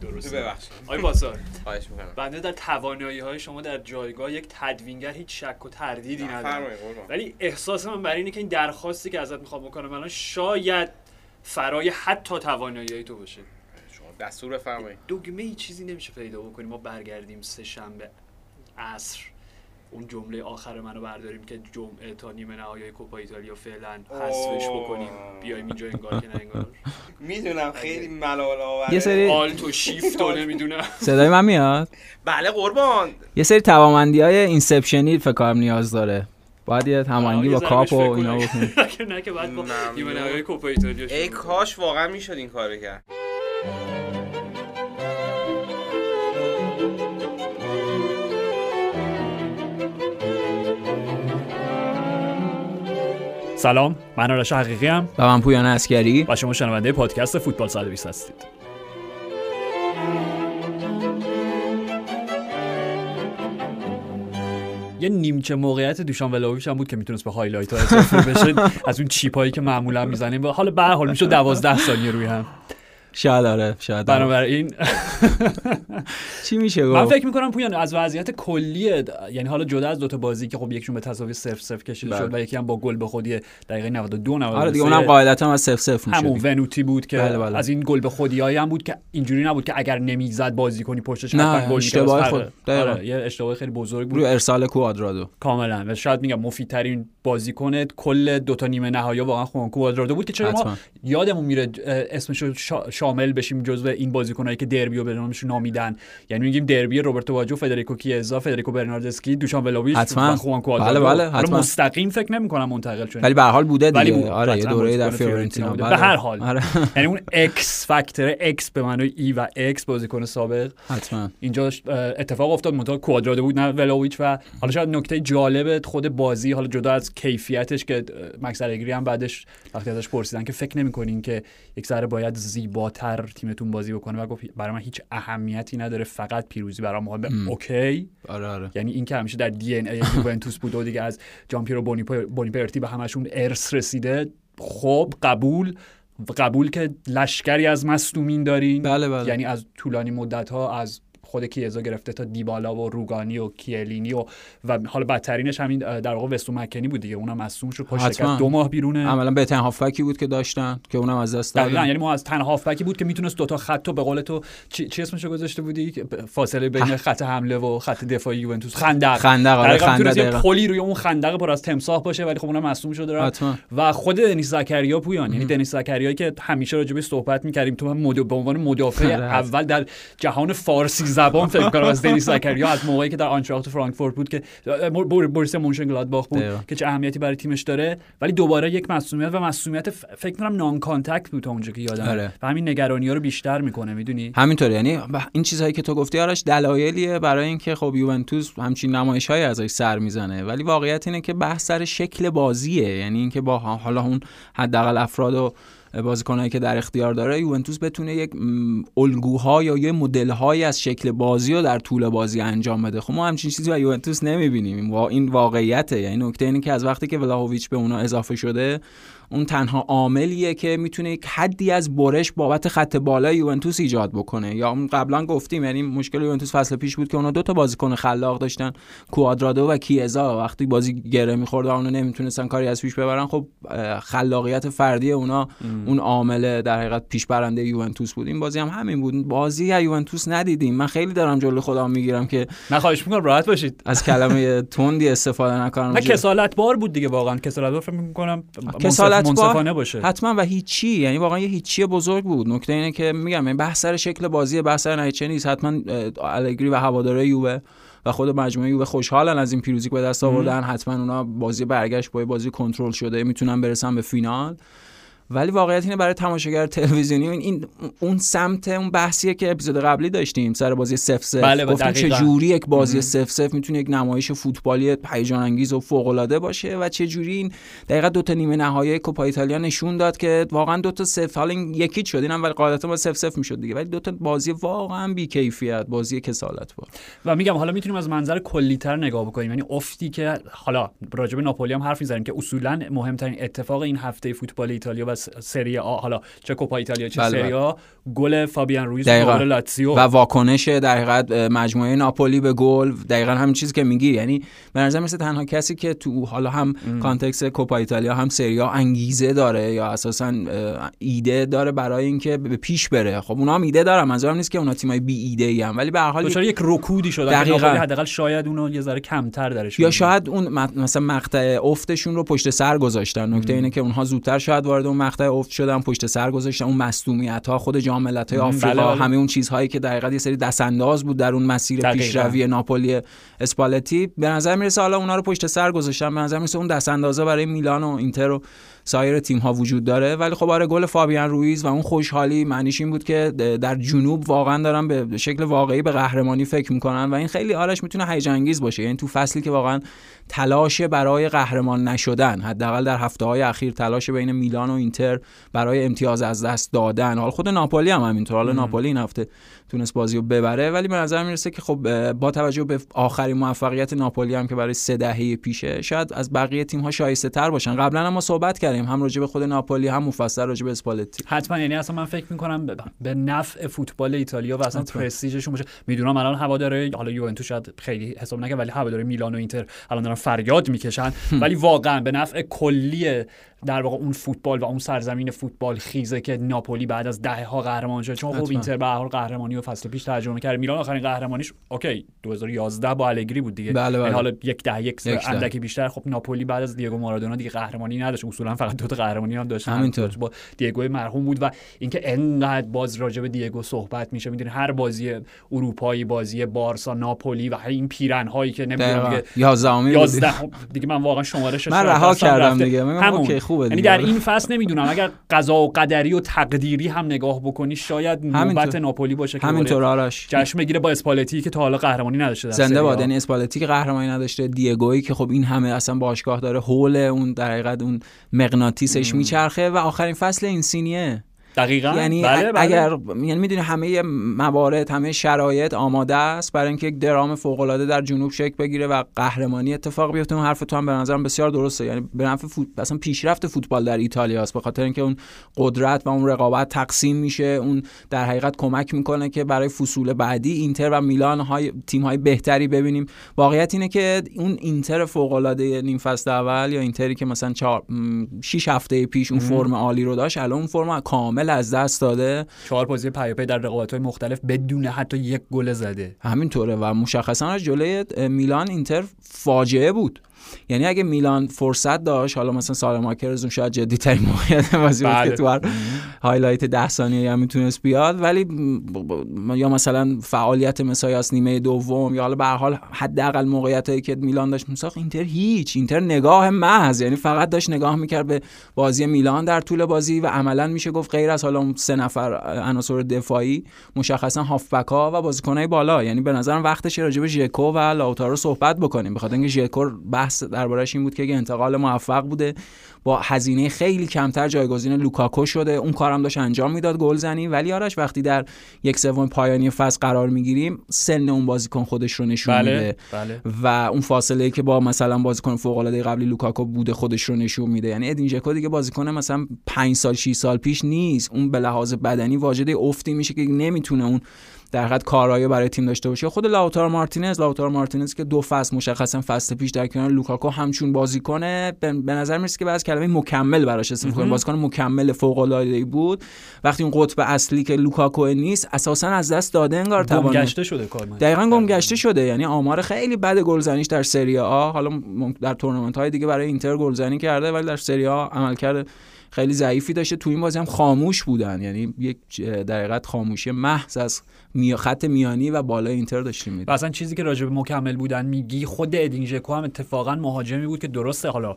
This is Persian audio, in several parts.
درست ببخشید. آی باسار خواهش می‌کنم. بنده در توانایی های شما در جایگاه یک تدوینگر هیچ شک و تردیدی ندارم. ولی احساس من بر اینه که این درخواستی که ازت می‌خوام بکنم الان شاید فرای حتی توانایی تو باشه. شما دستور بفرمایید. دگمه ای چیزی نمیشه پیدا بکنیم ما برگردیم سه شنبه عصر. اون جمله آخر منو برداریم که جمعه تا نیمه نهایی کوپا ایتالیا فعلا حذفش. بکنیم. بیایم اینجا انگار که نه انگار. می‌دونم خیلی ملال آوره یه سری Alt و شیفت و نمی‌دونم. صدای من میاد؟ بله قربان. یه سری توانمندی های Inception ی فکر کنم نیاز داره. باید یه هماهنگی با کاب و اینا بکنیم. نه که بعد. نیمه نهایی کوپا ایتالیا ای کاش واقعا می‌شد این کارو کرد. سلام من آرش حقیقی‌ام و من پویان عسکری و شما شنونده پادکست فوتبال 120 هستید. یه نیمچه موقعیت دوشان ولاویچ هم بود که می‌تونست به highlight ها اضافه بشه. از اون chip هایی که معمولا می‌زنیم. و حالا به هر حال میشه 12 ثانیه روی هم. شاید آره شاید آره. بنابراین چی میشه من گفت فکر می‌کنم پویان از وضعیت کلی یعنی حالا جدا از دوتا بازی که خب یکشون به تساوی 0 0 کشیده بله. شد و یکی هم با گل به خودی دقیقه 92 93 آره دیگه اونم قاعدتا از سف سف همون میشه ونوتی بود که بله، بله. از این گل به خودی هم بود که اینجوری نبود که اگر نمی‌زد بازی کنی پشتش نه،. اشتباه خود. آره یه اشتباه خیلی بزرگ بود روی ارسال کوادرادو کاملا و شاید میگم مفیدترین بازیکن کل دو تا نیمه نهایی واقعا خوان کوادرادو بود که چرا ما. یادمون میره اسمش شامل بشیم جزو این بازیکنایی که دربیو به نامش نامیدن یعنی میگیم دربی روبرتو باجو فدریکو کیزا فدریکو برناردسکی دوشان ولاویچ حتما. و خوان بله، بله، حتما. مستقیم فکر نمی‌کنم منتقل شد ولی به هر حال بوده دیگه بود. آره یه دوره در فیورنتینا. بله. به هر حال آره یعنی اون اکس فاکتور اکس به معنای E و X بازیکن سابق حتما اینجا اتفاق افتاد منتها کوادرادو بود نه ولاویچ و حالا شاید نکته جالب خود بازی حالا جدا از کیفیتش که اه، مکس الگری هم بعدش وقتی ازش پرسیدن که فکر نمی‌کنین که یک ذره باید زیباتر تیمتون بازی بکنه و گفت برای من هیچ اهمیتی نداره فقط پیروزی برام مهمه. اوکی؟ آره آره. یعنی این که همیشه در دی ان ای یوونتوس بوده و دیگه از جامپیرو بونیپ- بونیپرتی به همشون ارث رسیده. خب قبول. قبول که لشکری از مصدومین دارین. بله، بله. یعنی از طولانی مدت ها از خود کیزا گرفته تا دیبالا و روگانی و کیلینی و و حالا بدترینش همین در واقع وستو مکنی بود دیگه. اونم مصدوم شد پشت. شکست دو ماه بیرونه. عملا بهترین هافکی بود که داشتن که اونم از دست دادن. یعنی ما از تنها هافبکی بود که می‌تونست دوتا خط رو به قول تو چی, چی اسمشو گذاشته بودی؟ فاصله بین خط حمله و خط دفاعی یوونتوس. خندق. خندق، آره، خندق. پلی روی اون خندق پر از تمساح باشه ولی خب اونم مصدوم شده. و خود دنیس زکریا پویان. یعنی دنیس زکریایی که همیشه راجع بهش صحبت می‌کردیم. تو هم مد... به عنوان مدافع. اول در جهان فارسی زبان فکر کنم از دنیس زکریا از موقعی که در آنتراخت فرانکفورت بود که بور- بوروسیا مونشنگلادباخ بود دقیقاً. که چه اهمیتی برای تیمش داره. ولی دوباره یک مصدومیت و مصدومیت فکر کنم non-contact بود تا اونجا که یادم آره. و همین نگرانی ها رو بیشتر می‌کنه می‌دونی؟ همینطوره. یعنی این چیزهایی که تو گفتی آرش دلایلیه برای اینکه خب یوونتوس همچین نمایش های ازش سر می‌زنه. ولی واقعیت اینه که بحث سر شکل بازیه. یعنی اینکه با حالا اون حداقل افراد و بازیکنایی که در اختیار داره یوونتوس بتونه یک الگوها یا یه مدل‌هایی از شکل بازی رو در طول بازی انجام بده خب ما همچین چیزی و یوونتوس نمی‌بینیم. این واقعیته یعنی نکته اینه که از وقتی که ولاویچ به اونا اضافه شده اون تنها عاملیه که می‌تونه یک حدی از برش بابت خط بالای یوونتوس ایجاد بکنه. یا قبلا گفتیم یعنی مشکل یوونتوس فصل پیش بود که اونا دو تا بازیکن خلاق داشتن کوادرادو و کیزا. وقتی بازی گره می‌خورد و اونا نمی‌تونستن کاری از پیش ببرن خب خلاقیت فردی اونا اون عامل در حقیقت پیش برنده یوونتوس بود. این بازی هم همین بود. بازی از یوونتوس ندیدیم. من خیلی دارم جلوی خودم می‌گیرم که من خواهش می‌کنم راحت باشید. از کلمه تندی استفاده نکنم. نه کسالت بار بود دیگه واقعا. کسالت بار فکر می‌کنم منصفانه باشه. حتما و هیچی یعنی واقعا یه هیچی بزرگ بود. نکته اینه که میگم این بحث سر شکل بازی بحث سر نتیجه نیست. حتما الگری و هواداره یووه و خود مجموعه یووه خوشحالن از این پیروزی که به دست آوردن. حتما اونا بازی برگشت با بازی کنترل شده. می‌تونن برسن به فینال. ولی واقعیت اینه برای تماشاگر تلویزیونی این, اون سمت اون بحثیه که اپیزود قبلی داشتیم. سر بازی سف سف بله، گفتیم چه. جوری یک بازی سف سف می‌تونه یک نمایش فوتبالی هیجان انگیز و فوق العاده باشه و چه جوری این دقیقا دو تا نیمه نهایی کوپا ایتالیا نشون داد که واقعا دو تا صفر. حالا این یکی شد؟ اینم ولی قاعدتا با صفر صفر می‌شد دیگه. ولی دو تا بازی واقعا بی‌کیفیت بازی کسالت بود. و میگم حالا می‌تونیم از منظر کلیتر نگاه بکنیم. یعنی افتی که حالا راجب ناپولی هم حرف می‌زنیم که اصولا مهمترین اتفاق این هفته فوتبال ایتالیا و سری آ حالا چه کوپا ایتالیا چه بله، سری آ گل فابیان رویز دقیقاً. مقابل لاتسیو و واکنش در حقیقت مجموعه ناپولی به گل. دقیقا همین چیزی که میگی. یعنی به نظر مثل تنها کسی که تو حالا هم context کوپا ایتالیا هم سریا انگیزه داره یا اساسا ایده داره برای اینکه به پیش بره. خب اونا هم ایده دارن. منظورم نیست که اونا تیمای بی ایده ای هم. ولی به هر حال یک رکودی شدن که دقیقاً. حداقل شاید اونو یه ذره کمتر درش یا. شاید اون مثلا مقطع افتشون رو پشت سر گذاشتن. نکته اینه که اونها زودتر شاید وارد اون مقطع افت شدن پشت سر گذاشتن اون مصدومیت ها خود جام مم، آفریقا بله،. همه اون چیزهایی که در یه سری دستانداز بود در اون مسیر. پیشروی ناپولی اسپالتی به نظر می‌رسه حالا اونا رو پشت سر گذاشتن به نظر می‌رسه اون دستاندازا برای میلان و اینتر و سایر تیم ها وجود داره. ولی خب آره گل فابیان رویز و اون خوشحالی معنیش این بود که در جنوب واقعا دارن به شکل واقعی به قهرمانی فکر می‌کنن و این خیلی آرش می‌تونه هیجان انگیز باشه. یعنی تو فصلی که واقعا تلاش برای قهرمان نشدن حداقل در هفته های اخیر تلاش بین میلان و اینتر برای امتیاز از دست دادن. حال خود ناپولی هم همینطور. حالا ناپولی این هفته تونست بازی رو ببره ولی به نظر می‌رسه که خب با توجه به آخرین موفقیت ناپولی هم که برای سه دهه پیشه شاید از بقیه تیم ها شایسته تر باشن. قبلا هم ما صحبت کردیم هم راجع به خود ناپولی هم مفصل راجع به اسپالتی. حتما یعنی اصلا من فکر می‌کنم به- به نفع فوتبال ایتالیا و اصلا. پرستیژشون باشه. می‌دونم الان هواداره حالا یوونتوس شاید خیلی حساب نکنه ولی هواداره میلان و اینتر الان دارن فریاد می‌کشن. ولی واقعا به نفع کلی در واقع اون فوتبال و اون سرزمین فوتبال خیزه که ناپولی بعد از دهه ها قهرمان شد. چون خب. اینتر به هر حال قهرمانی و فصل پیش ترجمه کرد. میلان آخرین قهرمانیش اوکی 2011 با الگری بود دیگه. بله، بله. حالا یک ده یک. اندکی بیشتر. خب ناپولی بعد از دیگو مارادونا دیگه قهرمانی نداشت. اصولا فقط دو تا قهرمانی هم داشت همینطور. با دیگو مرحوم بود و اینکه انقدر باز راجع به دیگو صحبت میشه. می‌دونی هر بازی اروپایی بازی بارسا ناپولی و این پیرن هایی که نمی‌دونم دیگه 11 بود 11 دیگه من واقعا شمارش من رها کردم دیگه. خوبه یعنی. در این فصل نمی‌دونم اگر قضا و قدری و تقدیری هم نگاه بکنی شاید نوبت. ناپولی باشه که همینطور آرش جشن بگیره با اسپالتی که تا حالا قهرمانی نداشته زنده باد. یعنی اسپالتی که قهرمانی نداشته دیگویی که خب این همه اصلا باشگاه داره حول اون در حقیقت اون مغناطیسش میچرخه و آخرین فصل این سینیه دقیقاً؟ یعنی بله، بله. اگر یعنی می‌دونی همه موارد همه شرایط آماده است برای اینکه یک درام فوق العاده در جنوب شکل بگیره و قهرمانی اتفاق بیفته. اون حرف تو هم به نظرم بسیار درسته. یعنی به نفع فوت... اصلا پیشرفت فوتبال در ایتالیا است. به خاطر اینکه اون قدرت و اون رقابت تقسیم میشه. اون در حقیقت کمک می‌کنه که برای فصول بعدی اینتر و میلان های تیم های بهتری ببینیم. واقعیت اینه که اون اینتر فوق العاده نیم فصل اول یا اینتری که مثلا 4 6 هفته پیش اون فرم عالی رو داشت الان اون فرم کامل از دست داده. چهار بازی پیاپی در رقابت‌های مختلف بدون حتی یک گل زده. همینطوره و مشخصا از جلوی میلان اینتر فاجعه بود. یعنی اگه میلان فرصت داشت حالا مثلا سالماکرز اون شاید جدی ترین موقعیت بازی بود بله. که تو هر highlight ده ثانیه هم می‌تونست بیاد. ولی ب- یا مثلا فعالیت مسیاس نیمه دوم یا حالا به هر حال حداقل موقعیتی که میلان داشت. مساق اینتر هیچ. اینتر نگاه محض. یعنی فقط داشت نگاه می‌کرد به بازی میلان در طول بازی و عملا میشه گفت غیر از حالا سه نفر عناصر دفاعی مشخصا هافبک ها و بازیکنهای بالا. یعنی به نظرم وقتش راجع به ژکو و لاوتارو صحبت بکنیم. بخاطر اینکه ژکو بحث دربارش این بود که انتقال موفق بوده با هزینه خیلی کمتر جایگزین لوکاکو شده. اون کارم داشت انجام می‌داد گلزنی ولی آرش وقتی در یک سوم پایانی فصل قرار می‌گیریم سن اون بازیکن خودش رو نشون بله میده. بله. و اون فاصله ای که با مثلا بازیکن فوق العاده قبلی لوکاکو بوده خودش رو نشون میده. یعنی ادین ژکو دیگه بازیکن مثلا 5 سال 6 سال پیش نیست. اون به لحاظ بدنی واجد افتی میشه که نمی‌تونه اون در حقیقت کارایی برای تیم داشته باشه. خود لاوتارو مارتینز لاوتارو مارتینز که دو فصل مشخصا فصل پیش در کنار لوکاکو همچون بازی کنه به نظر می‌رسه که بعض کلمه مکمل براش استفاده کنیم بازیکن مکمل فوق العاده بود. وقتی اون قطب اصلی که لوکاکو نیست اساسا از دست داده انگار توانه. گشته شده کار دقیقا گم گشته شده. یعنی آمار خیلی بد گلزنیش در سری آ. حالا در تورنمنت های دیگه برای اینتر گلزنی کرده ولی در سری آ عمل کرده خیلی ضعیفی داشته. تو این بازی هم خاموش بودن. یعنی یک در خاموشی محض از. خط میانی و بالای اینتر داشتیم. می‌دید اصلا چیزی که راجع به مکمل بودن میگی خود ادین ژکو هم اتفاقا مهاجمی بود که درسته. حالا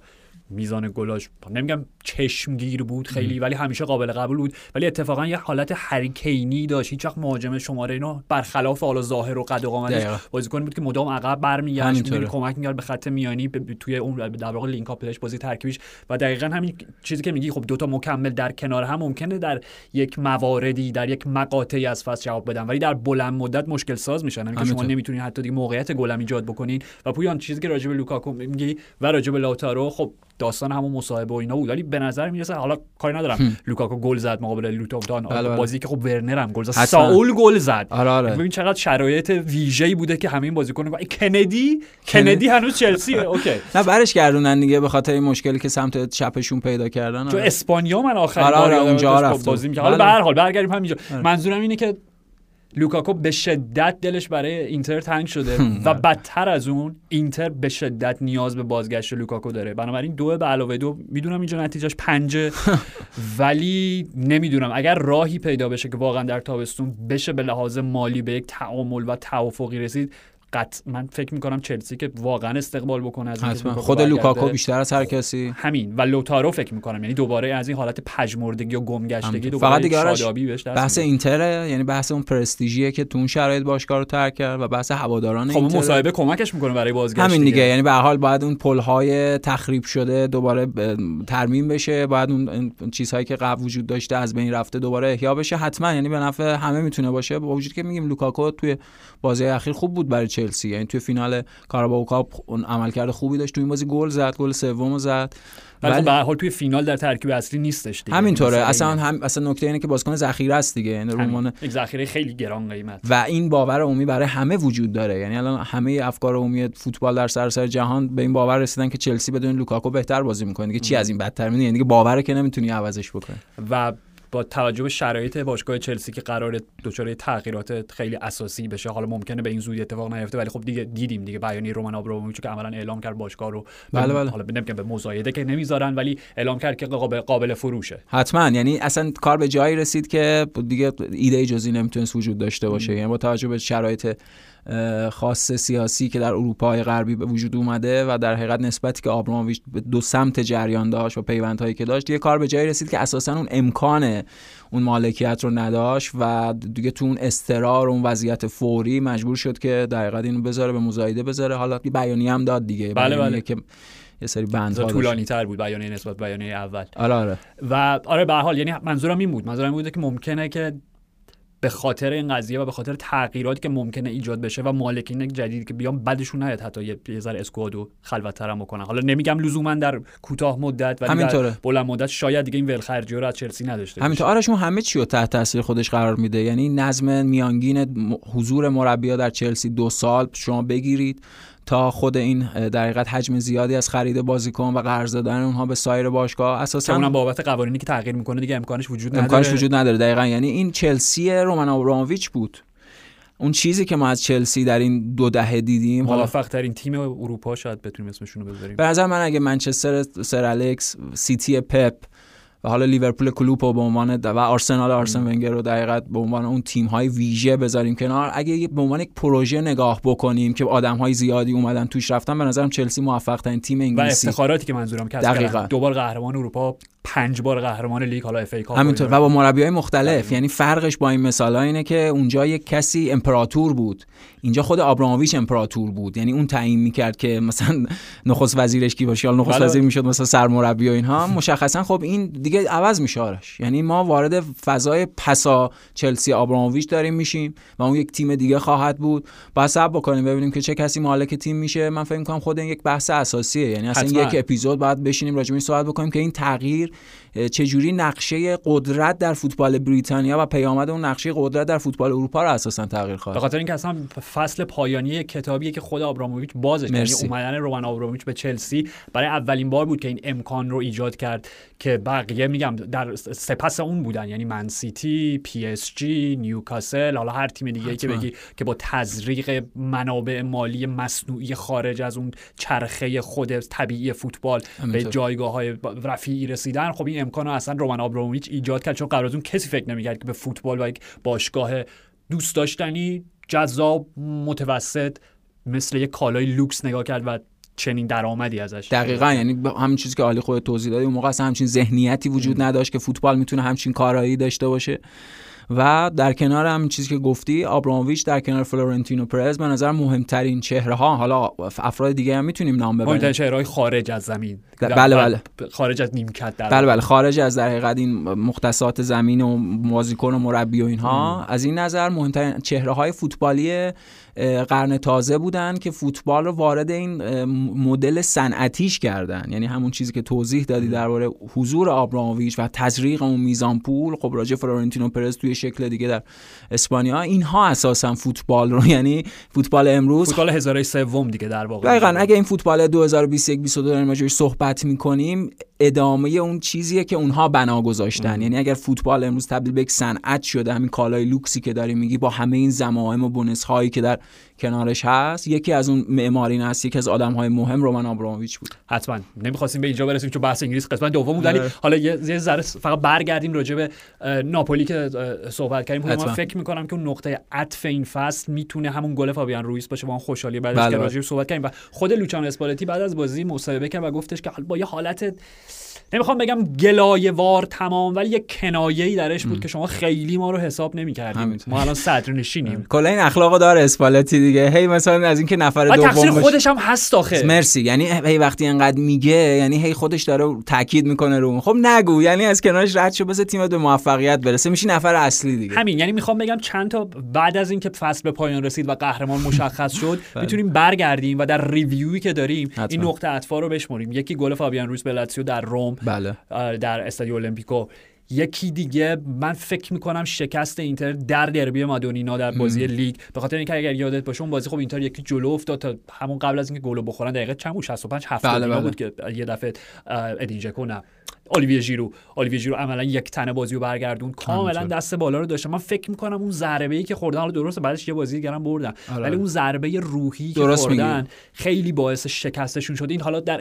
میزان گلاش نمیگم چشمگیر بود خیلی ولی همیشه قابل قبول بود. ولی اتفاقا یه حالت هریکینی داشت. هیچ وقت مهاجم شماره اینا برخلاف حالا ظاهر و قد و قامتش. بازیکن بود که مدام عقب برمیگشت کمک می‌کرد به خط میانی ب- ب- توی اون در واقع link up بازی ترکیبیش و دقیقا همین چیزی که میگی خب دوتا مکمل در کنار هم ممکنه در یک مواردی در یک مقاطعی از فصل جواب بدن. ولی در بلند مدت مشکل ساز میشن. یعنی که شما. نمی‌تونین حتی دیگه موقعیت گلم ایجاد بکنین و پویان چیزی که راجع به لوکاکو میگی و راجع به لاوتارو خب داستان همون مصاحبه و اینا بود. ولی به نظر می‌رسه حالا کاری ندارم. لوکاکو گل زد مقابل لوتون تاون بله، بله. بازی که خب ورنر هم گل زد. ساول گل زد. آره آره. ببین چقدر شرایط ویژه‌ای بوده که همه این بازیکن کندی کندی هنوز چلسی. اوکی. نه برش گردونن دیگه به خاطر این مشکلی که سمت چپشون پیدا کردن. تو آره. اسپانیا من آخرین آره، آره، اونجا رفته بازی بود. می‌کرد حالا بله. به هر حال برگردیم همینجا. آره. منظورم اینه که لوکاکو به شدت دلش برای اینتر تنگ شده و بدتر از اون اینتر به شدت نیاز به بازگشت لوکاکو داره. بنابراین دو به علاوه دو می‌دونم اینجا نتیجهش پنجه ولی نمی‌دونم. اگر راهی پیدا بشه که واقعا در تابستون بشه به لحاظ مالی به یک تعامل و توافقی رسید قطع من فکر می‌کنم چلسی که واقعا استقبال بکنه از حتما. خود. لوکاکو بیشتر از هر کسی. همین. و لوتارو فکر می‌کنم. یعنی دوباره از این حالت پژمردگی و گمگشتگی. دوباره فقط دست بحث. اینتره یعنی بحث اون پرستیژیه که تو اون شرایط باشگاه رو ترک کرد و بحث هواداران خب اینتره. مصاحبه کمکش می‌کنه برای بازگشت همین دیگه. یعنی به حال باید اون پل‌های تخریب شده دوباره ترمیم بشه باید اون اون چیزهایی که قبل وجود داشته از بین رفته دوباره احیا بشه. حتما. یعنی به نفع همه می‌تونه باشه. با وجود که میگیم لوکاکو توی بازی اخیر خوب بود برای چلسی. یعنی توی فینال Carabao Cup اون عملکرد خوبی داشت. توی این بازی گل زد گل سومو زد. ولی به هر حال توی فینال در ترکیب اصلی نیستش دیگه. همینطوره. مثلا اصلا. هم اصلا نکته اینه که بازیکن ذخیره است دیگه. یعنی یک ذخیره خیلی گران قیمت. و این باور عمومی برای همه وجود داره. یعنی الان همه افکار عمومی فوتبال در سراسر جهان به این باور رسیدن که چلسی بدون لوکاکو بهتر بازی می‌کنه. دیگه چی از این بدتر می‌دونی؟ یعنی دیگه باوره که نمی‌تونی عوضش بکنی. و با توجه به شرایط باشگاه چلسی که قرار دچار تغییرات خیلی اساسی بشه حالا ممکنه به این زودی اتفاق نیفته ولی خب دیگه دیدیم دیگه. بیانیه رومن آبراموویچ که عملا اعلام کرد باشگاه رو بله، بله. حالا نمیگم به مزایده که نمی‌ذارن ولی اعلام کرد که قابل, قابل فروشه. حتما. یعنی اصلا کار به جایی رسید که دیگه ایده جزئی نمی‌تونست وجود داشته باشه. یعنی با توجه به شرایط خاص سیاسی که در اروپای غربی به وجود اومده و در حقیقت نسبتی که آبراموویچ به دو سمت جریان داشت و پیوندهایی که داشت دیگه کار به جایی رسید که اساسا اون امکان اون مالکیت رو نداشت و دیگه تو اون استرار اون وضعیت فوری مجبور شد که در حقیقت اینو بذاره به مزایده بذاره. حالا یه بیانیه هم داد دیگه. بله، بله. که یه سری داشت. طولانی تر بود بیانیه نسبت به بیانیه اول. آره آره. و آره به حال یعنی منظورم این بود. منظورم این بوده که ممکنه که به خاطر این قضیه و به خاطر تغییراتی که ممکنه ایجاد بشه و مالکین جدید که بیان بعدشون نیاد حتی یه ذره اسکوادو خلوت‌تر هم بکنن حالا نمیگم لزوما در کوتاه مدت ولی همینطوره. در بلند مدت شاید دیگه این ولخرجی رو از چلسی نداشته همینطور باشه. آرش اون همه چی رو تحت تاثیر خودش قرار میده یعنی نظم میانگین حضور مربیا در چلسی دو سال شما بگیرید تا خود این در حقیقت حجم زیادی از خرید بازیکن و قرض دادن اونها به سایر باشگاه اساسا اونم بابت قوانینی که تغییر می‌کنه دیگه امکانش وجود نداره. امکانش وجود نداره. دقیقا. یعنی این چلسی رومن آبراموویچ بود. اون چیزی که ما از چلسی در این دو دهه دیدیم موفق ترین تیم اروپا شاید بتونیم اسمشون رو بذاریم. به نظر من اگه منچستر سر الکس سیتی پپ و حالا لیورپول کلوپ رو به عنوان و آرسنال آرسن ونگر رو در حقیقت به عنوان اون تیم های ویژه بذاریم کنار. اگه به عنوان یک پروژه نگاه بکنیم که آدم های زیادی اومدن توش رفتن به نظرم چلسی موفق ترین تیم و انگلیسی. افتخاراتی که منظورم کسب دقیقاً. کردن دو بار قهرمان اروپا پنج بار قهرمان لیگ حالا اف ای کاپ همینطور. و با مربی های مختلف. دقیقاً. یعنی فرقش با این مثال اینه که اونجا یک کسی امپراتور بود. اینجا خود آبراموویچ امپراتور بود. یعنی اون تعیین می‌کرد که مثلا نخست وزیرش کی باشه یا نخست بله. وزیر می‌شد مثلا سرمربی و اینها. مشخصا خب این دیگه عوض میشه آرش. یعنی ما وارد فضای پسا چلسی آبراموویچ داریم میشیم و اون یک تیم دیگه خواهد بود. باید صبر بکنیم ببینیم که چه کسی مالک تیم میشه. من فکر می‌کنم خود این یک بحث اساسیه. یعنی اصلا. یک اپیزود باید بشینیم راجع به این صحبت بکنیم که این تغییر اه، چجوری نقشه قدرت در فوتبال بریتانیا و پیامد اون نقشه قدرت در فوتبال اروپا رو اساسا تغییر به خواهد خاطر اینکه اصلا فصل پایانی کتابیه که خود آبراموویچ بازش. یعنی. اومدن رومن آبراموویچ به چلسی برای اولین بار بود که این امکان رو ایجاد کرد که بقیه میگم در سپس اون بودن یعنی من سیتی پی اس جی نیوکاسل حالا هر تیم دیگه که. بگی که با تزریق منابع مالی مصنوعی خارج از اون چرخه خود طبیعی فوتبال به. جایگاه های رفیعی رسیدن خب این امکان رو اصلا رومن آبراموویچ ایجاد کرد چون قبل از اون کسی فکر نمی‌کرد که به فوتبال و یک باشگاه دوست داشتنی جذاب متوسط مثل یک کالای لوکس نگاه کرد و چنین درآمدی ازش دقیقا. یعنی همین چیزی که عالی خود توضیح دادی اون موقع اصلا همچین ذهنیتی وجود نداشت که فوتبال می‌تونه همچین کارایی داشته باشه. و در کنار هم چیزی که گفتی آبراموویچ در کنار فلورنتینو پرز به نظر مهمترین چهره ها حالا افراد دیگه هم می‌تونیم نام ببریم. مهمترین چهره های خارج از زمین. بله بله. خارج از نیمکت در بله بله. خارج از در حقیقت این مختصات زمین و بازیکن و مربی و اینها. از این نظر مهمترین چهره های فوتبالی قرن تازه بودن که فوتبال رو وارد این مدل صنعتیش کردن. یعنی همون چیزی که توضیح دادی درباره حضور آبراموویچ و تزریق اون میزان پول. خب راجع فلورنتینو پرز توی شکل دیگه در اسپانیا. اینها اساسا فوتبال رو یعنی فوتبال امروز. فوتبال هزاره سوم دیگه در واقع. دقیقاً اگه این فوتبال 2021 22 داریم صحبت می‌کنیم ادامه اون چیزیه که اونها بنا گذاشتن. یعنی اگر فوتبال امروز تبدیل به یک صنعت شده همین کالای لوکسی که داری میگی با همه این زمائم و بونس هایی که در کنارش هست یکی از اون معمارین هست یکی از آدم های مهم رومن آبراموویچ بود. حتما. نمی‌خواستیم به اینجا برسیم چون بحث انگلیس قسمت دوم بود ولی حالا یه ذره فقط برگردیم راجع به ناپولی که صحبت کردیم. من فکر می‌کنم که اون نقطه عطف این فصل می‌تونه همون گل فابیان رویس باشه. با اون خوشحالی بعدش بله که بله. راجع صحبت کردیم. و خود لوچان اسپالتی بعد از بازی مصاحبه کرد و گفتش که با یه حالت نمی‌خوام بگم گلایه وار تمام ولی یه کنایه ای درش بود که شما خیلی ما رو حساب نمی‌کردیم. ما الان صدر نشینیم. کلا این اخلاقو داره اسپالتی دیگه. هی مثلا از اینکه نفر دوم تقصیر خودش هم هست آخه. مرسی. یعنی هی وقتی انقدر میگه یعنی هی خودش داره تاکید می‌کنه رو خب نگو. یعنی از کنارش رد شو بس تیمت به موفقیت برسه. میشی نفر اصلی دیگه. همین. یعنی می‌خوام بگم چند تا بعد از اینکه فصل به پایان رسید و قهرمان مشخص شد می‌تونیم برگردیم و در ریویوی که داریم این نقطه اطفا رو بشمریم. یکی گل فابیان رویس به لاتزیو در روم. بله. در استادیو المپیکو. یکی دیگه من فکر می‌کنم شکست اینتر در دربی مادونینا در بازی لیگ. به خاطر اینکه اگر یادت باشه اون بازی خب اینتر یکی جلو افتاد تا همون قبل از اینکه گل بخورن دقیقه چند بود؟ 65 70 بله بله. بود که یه دفعه ادین ژکو نه. اولیویه ژیرو اولیویه ژیرو عملا یک تنه بازی رو برگردون کاملا دست بالا رو داشته من فکر می‌کنم اون ضربه ای که خوردن حالا درسته بعدش یه بازی دیگه بردن آره. ولی اون ضربه روحی که خوردن. خیلی باعث شکستشون شد این حالا در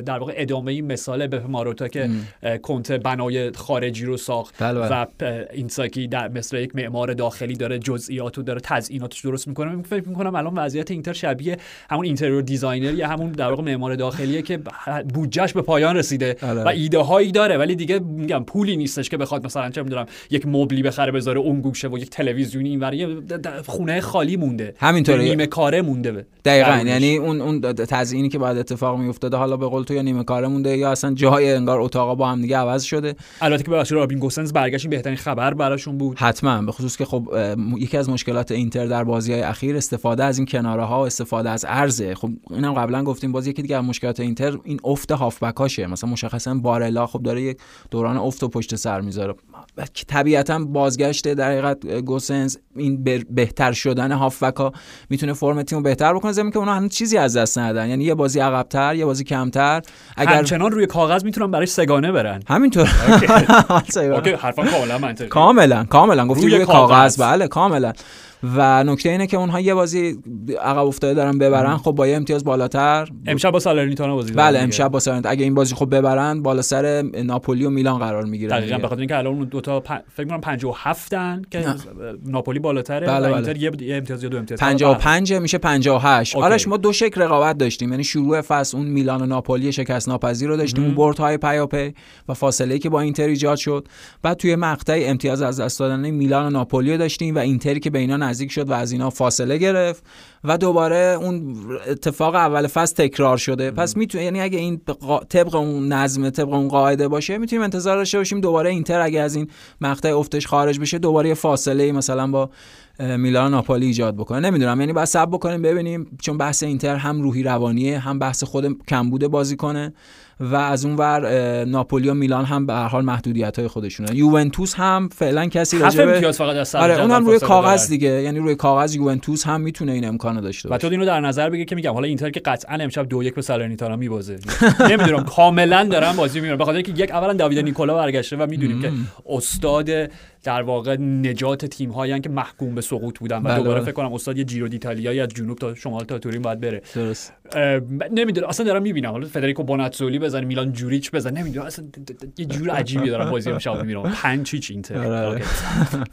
در واقع ادامه این مثال به ماروتا که کنته بنای خارجی رو ساخت بله بله. و اینزاگی در مثل یک معمار داخلی داره جزئیات و داره تزییناتش درست می‌کنه فکر می‌کنم الان وضعیت اینتر شبیه همون interior designer یا همون در واقع معمار داخلیه که بودجهش به پایان رسیده بله. و ایده هایی داره ولی دیگه میگم پولی نیستش که بخواد مثلا چه می‌دونم یک مبلی بخره بذاره اون گوشه و یک تلویزیونی اینور یه خونه خالی مونده. همینطوره. نیمه کاره مونده به دقیقا. یعنی اون اون تزیینی که بعد اتفاق میافتاده حالا به قول تو یا نیمه کاره مونده یا اصلا جای انگار اتاقا با هم دیگه عوض شده. البته که ببخشید رابین گوسنز برگشت بهترین خبر براشون بود. حتما به خصوص که خب یکی از مشکلات اینتر در بازی های اخیر استفاده از این کناره ها و استفاده از ارزه خب اینم قبلا گفتیم باز یکی دیگه از مشکلات اینتر این افت هافبک هاشه مثلا مشخصا بارلا خب داره یک دوران افت و پشت سر می‌ذاره. طبیعتا بازگشت در حقیقت گوسنز این بهتر شدن هافبک ها می‌تونه فرم تیم رو بهتر بکنه. زمین که اونها هنوز چیزی از دست ندادن. یعنی یه بازی عقبتر یه بازی کمتر. اگر همچنان روی کاغذ می‌تونن برای سگانه برن. همینطور. اوکی. حرفا کاملا کاملا کاملا. گفتی روی. کاغذ. بله کاملا. و نکته اینه که اونها یه بازی عقب افتاده دارن ببرن. خب با یه امتیاز بالاتر. امشب با سالرنیتانا بازی بله امشب با سالرنیتانا اگه این بازی خب ببرن بالا سر ناپولی و میلان قرار می‌گیرن دقیقاً به خاطر اینکه الان اون دو تا پ... فکر کنم 57 ان که نه. ناپولی بالاتره بله و اینتر بله. یه امتیاز یا دو امتیاز. 55 میشه 58 آرش ما دو شکل رقابت داشتیم. یعنی شروع فصل اون میلان و ناپولی شکست ناپذیر رو داشتیم. اون برد های پیاپی و فاصله که با اینتر ایجاد شد. بعد توی مقطع امتیاز از دست دادن میلان و ناپولی داشتیم و اینتری که به اینا نزدیک شد و از اینا فاصله گرفت و دوباره اون اتفاق اول فصل تکرار شده. پس می‌تونه یعنی اگه این طبق اون نظم طبق اون قاعده باشه می‌تونیم انتظار داشته باشیم دوباره اینتر اگه از این مقطع افتش خارج بشه دوباره فاصله مثلا با میلان ناپولی ایجاد بکنه. نمی‌دونم یعنی باید صبر بکنیم ببینیم چون بحث اینتر هم روحی روانیه هم بحث خود کمبود بازی کنه و از اون ور ناپولی و میلان هم به هر حال محدودیت های خودشونه. یوونتوس هم فعلا کسی راجع به فقط از آره اون هم روی کاغذ دیگه. یعنی روی کاغذ یوونتوس هم می‌تونه این امکانو داشته باشه و تو اینو در نظر بگیر که میگم حالا اینتر که قطعا امشب دو یک به سالرنیتانا میبازه. نمی‌دونم کاملا دارم بازی می‌بینم بخاطر اینکه یک اولا داوید نیکولا برگشته و می‌دونیم که استاد در واقع نجات تیم هایی که محکوم به سقوط بودن. و بله دوباره بله. فکر کنم استاد یه جیرو دیتالیایی از جنوب تا شمال تا تورین باید بره. درست. نمی‌دونم اصلا دارم می‌بینم. حالا فدریکو بوناتزولی بزنه میلان جوریچ بزنه نمی‌دونم اصلا یه جور عجیبی دارم بازی امشب می‌بینم پنج هیچ اینتر آره.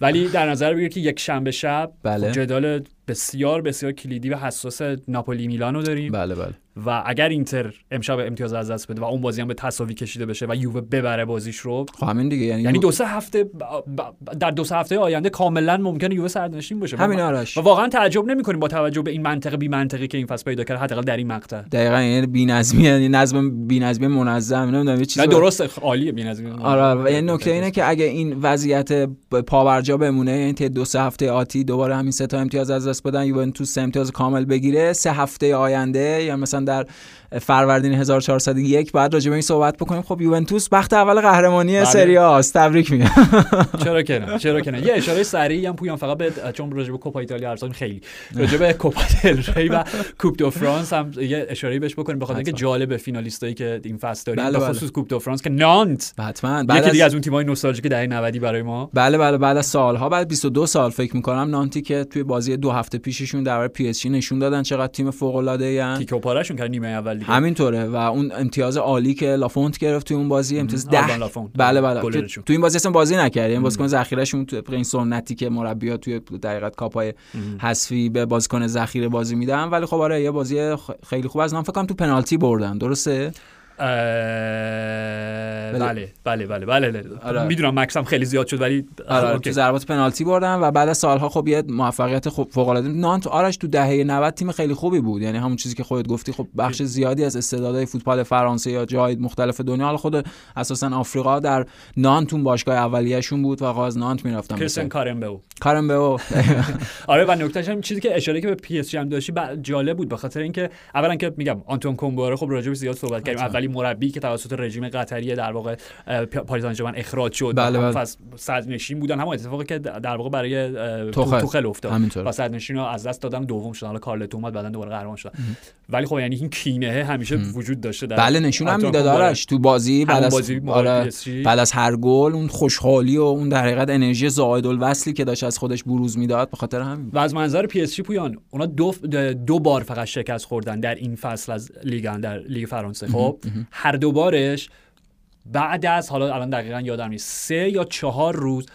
ولی در نظر بگیر که یک شنبه شب بله. جدال بسیار بسیار کلیدی و حساس ناپولی میلانو داریم. بله بله. و اگر اینتر امشب امتیاز از دست بده و اون بازی هم به تساوی کشیده بشه و یووه ببره بازیش رو خب همین دیگه. یعنی, یعنی دو سه هفته ب- ب- در دو سه هفته آینده کاملا ممکنه یووه سرنشین باشه. همین آرش. و واقعا تعجب نمی‌کنیم با توجه به این منطقه بی منطقی که این فصل پیدا کرده حداقل در این مقطع. دقیقا یعنی بی‌نظمی یعنی نظم بی‌نظمی منظم نمی‌دونم یه چیزی نه درست عالیه بی‌نظمی. آره و یعنی نکته اینه که اگه این وضعیت پابرجا بمونه یعنی دو سه هفته آتی دوباره همین سه تا امتیاز از بدن یوونتوس امتیاز کامل بگیره. سه هفته آینده یا مثلا در فروردین 1401 بعد راجع به این صحبت بکنیم. خب یوونتوس بخت اول قهرمانی بله. سری آ است تبریک میگم. چرا که نه چرا که نه. یه اشاره سریعی هم پویان فقط به چون راجع به کوپا ایتالیا زدیم خیلی. راجع به کوپا دل ری و کوپ دو فرانس هم یه اشاره بهش بکنیم بخاطر اینکه. جالب فینالیستایی که این فصل داریم بله، به بله. خصوص کوپ دو فرانس که نانت. حتما. بعد یکی از دیگه از اون تیم‌های نوستالژیک دهه 90 برای ما. بله بله بعد از سالها بعد 22 سال فکر می‌کنم نانتی که توی بازی دو هفته پیششون در پی اس جی نشون دادن چقدر تیم فوق العاده ای تیکه و پارهشون کرد نیمه اول دیگه همینطوره. و اون امتیاز عالی که لافونت گرفت توی اون بازی امتیاز ده. لافونت. بله بله. تو این بازی اصلا بازی نکرد یعنی بازیکن ذخیرهشون تو این سنتی که مربی‌ها توی دقیقت کاپای حذفی به بازیکن ذخیره بازی میدن. ولی خب آره یه بازی خیلی خوب. از نام فکر کنم تو پنالتی بردن. درسته؟ اه، بله. بله بله بله آره. می‌دونم مکس هم خیلی زیاد شد ولی آره اوکی. تو ضربات پنالتی بردن و بعد از سالها خب یه موفقیت خوب فوق العاده نانت آرش تو دهه 90 تیم خیلی خوبی بود. یعنی همون چیزی که خودت گفتی خب بخش زیادی از استعدادهای فوتبال فرانسه یا جای مختلف دنیا. حالا خود اساسا آفریقا در نانت اون باشگاه اولیه‌شون بود و از نانت می‌رفتن کریستیان کارم به کارم به او آره و نکتهش هم چیزی که اشاره که به پی اس جی هم داشتی ب- جالب بود. به خاطر اینکه اولا که میگم آنتون کومبواره خب راجع به زیاد صحبت کردیم. حتما. اولی مربی که توسط رژیم قطری در واقع پاریس سن اخراج شد. بله، هم بله. فصل صدرنشین بودن. همون اتفاقی که در واقع برای توخل. توخل افتاد. همینطور و صدرنشین رو از دست دادن. دوم شدن حالا کارلتو اومد بعدا دوباره قهرمان شد. ولی خب یعنی این کینه همیشه وجود داشته در بله نشون هم می‌داد. آرش. تو بازی بعد از آره،. بعد از هر گل اون خوشحالی و اون در حقیقت انرژی زائد الوصفی که داشت از خودش بروز می‌داد به خاطر همین. و از منظر پی اس جی پویان اونا دو دو بار فقط شکست خوردن در این فصل از لیگ در لیگ فرانسه. خب؟ هر دو بارش بعد از حالا الان دقیقا یادم نیست سه یا چهار روز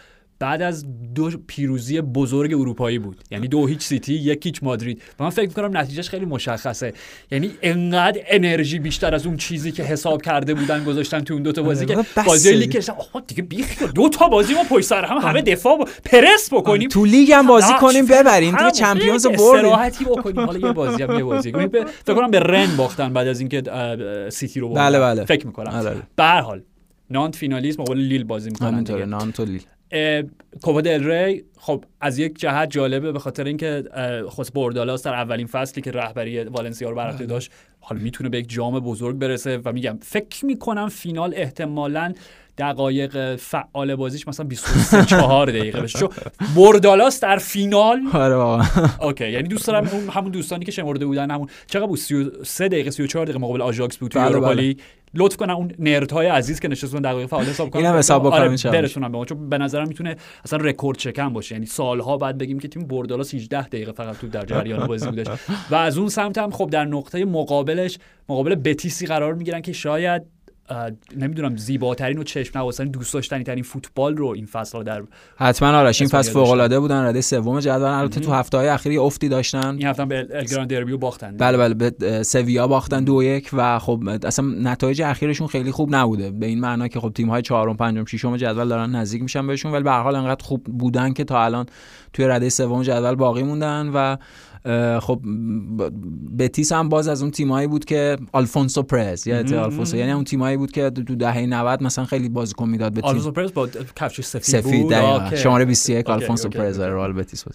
بعد از دو پیروزی بزرگ اروپایی بود یعنی دو هیچ سیتی یک هیچ مادرید و من فکر می‌کنم نتیجهش خیلی مشخصه یعنی انقدر انرژی بیشتر از اون چیزی که حساب کرده بودن گذاشتن تو اون دو تا بازی که آره، بازی. لیگ آقا دیگه بیخ دو تا بازی ما پشت سر هم همه دفاع با- پرس بکنیم تو لیگ هم بازی کنیم ببریم. دیگه چمپیونز بردیم استراحتی بکنیم حالا یه بازی هم یه بازی. به- فکر کنم به رن باختن بعد از اینکه سیتی رو بردن بله، بله. فکر می‌کنم آره، آره. به هر حال نانت فینالیست مقابل لیل بازی می‌کنن. نانت و لیل کوپا دل ری خب از یک جهت جالبه به خاطر اینکه خود بردالاس در اولین فصلی که رهبری والنسیا رو بر بله. داشت حالا می‌تونه به یک جام بزرگ برسه و میگم فکر می‌کنم فینال احتمالاً دقایق فعال بازیش مثلا 23 4 دقیقه بشه. چون بردالاس در فینال آره واقعا okay یعنی دوست دارم اون همون دوستانی که شمرده بودن همون چقدر بود؟ 33 دقیقه 34 دقیقه مقابل آژاکس بود توی بله، اروپا بله. لیگ. لطف کنن اون nerd های عزیز که نشستن دقایق فعال حساب کنن اینم حساب بکنم آره چند. برسونم به ما چون به نظرم می‌تونه اصلا رکورد چکن باشه. یعنی سالها بعد بگیم که تیم بردالاس 18 دقیقه فقط تو در جریان بازی بودش. و از اون سمت هم خب در نقطه مقابلش مقابل بتیسی قرار می‌گیرن که شاید نمی‌دونم زیباترین و چشم نوازترین دوست داشتنی ترین فوتبال رو این فصل ها در حتما آرش این فصل فوق العاده بودن رده سوم جدول. البته تو هفته های اخیر افتی داشتن. این هفته به الگران دربیو باختن. بله بله به سویا باختن دو یک و خب اصلا نتایج اخیرشون خیلی خوب نبوده. به این معنا که خب تیم های چهارم پنجم ششم جدول دارن نزدیک میشن بهشون ولی به هر حال انقدر خوب بودن که تا الان توی رده سوم جدول باقی موندن و خب بتیس هم باز از اون تیمایی بود که آلفونسو پرز یا. آلفونسو یعنی اون تیمایی بود که تو دهه 90 مثلا خیلی بازیکن می‌داد به تیم آلونسو پرز با کفش سفید, سفید بود. شماره 21 okay، آلفونسو پرز. رئال بتیس بود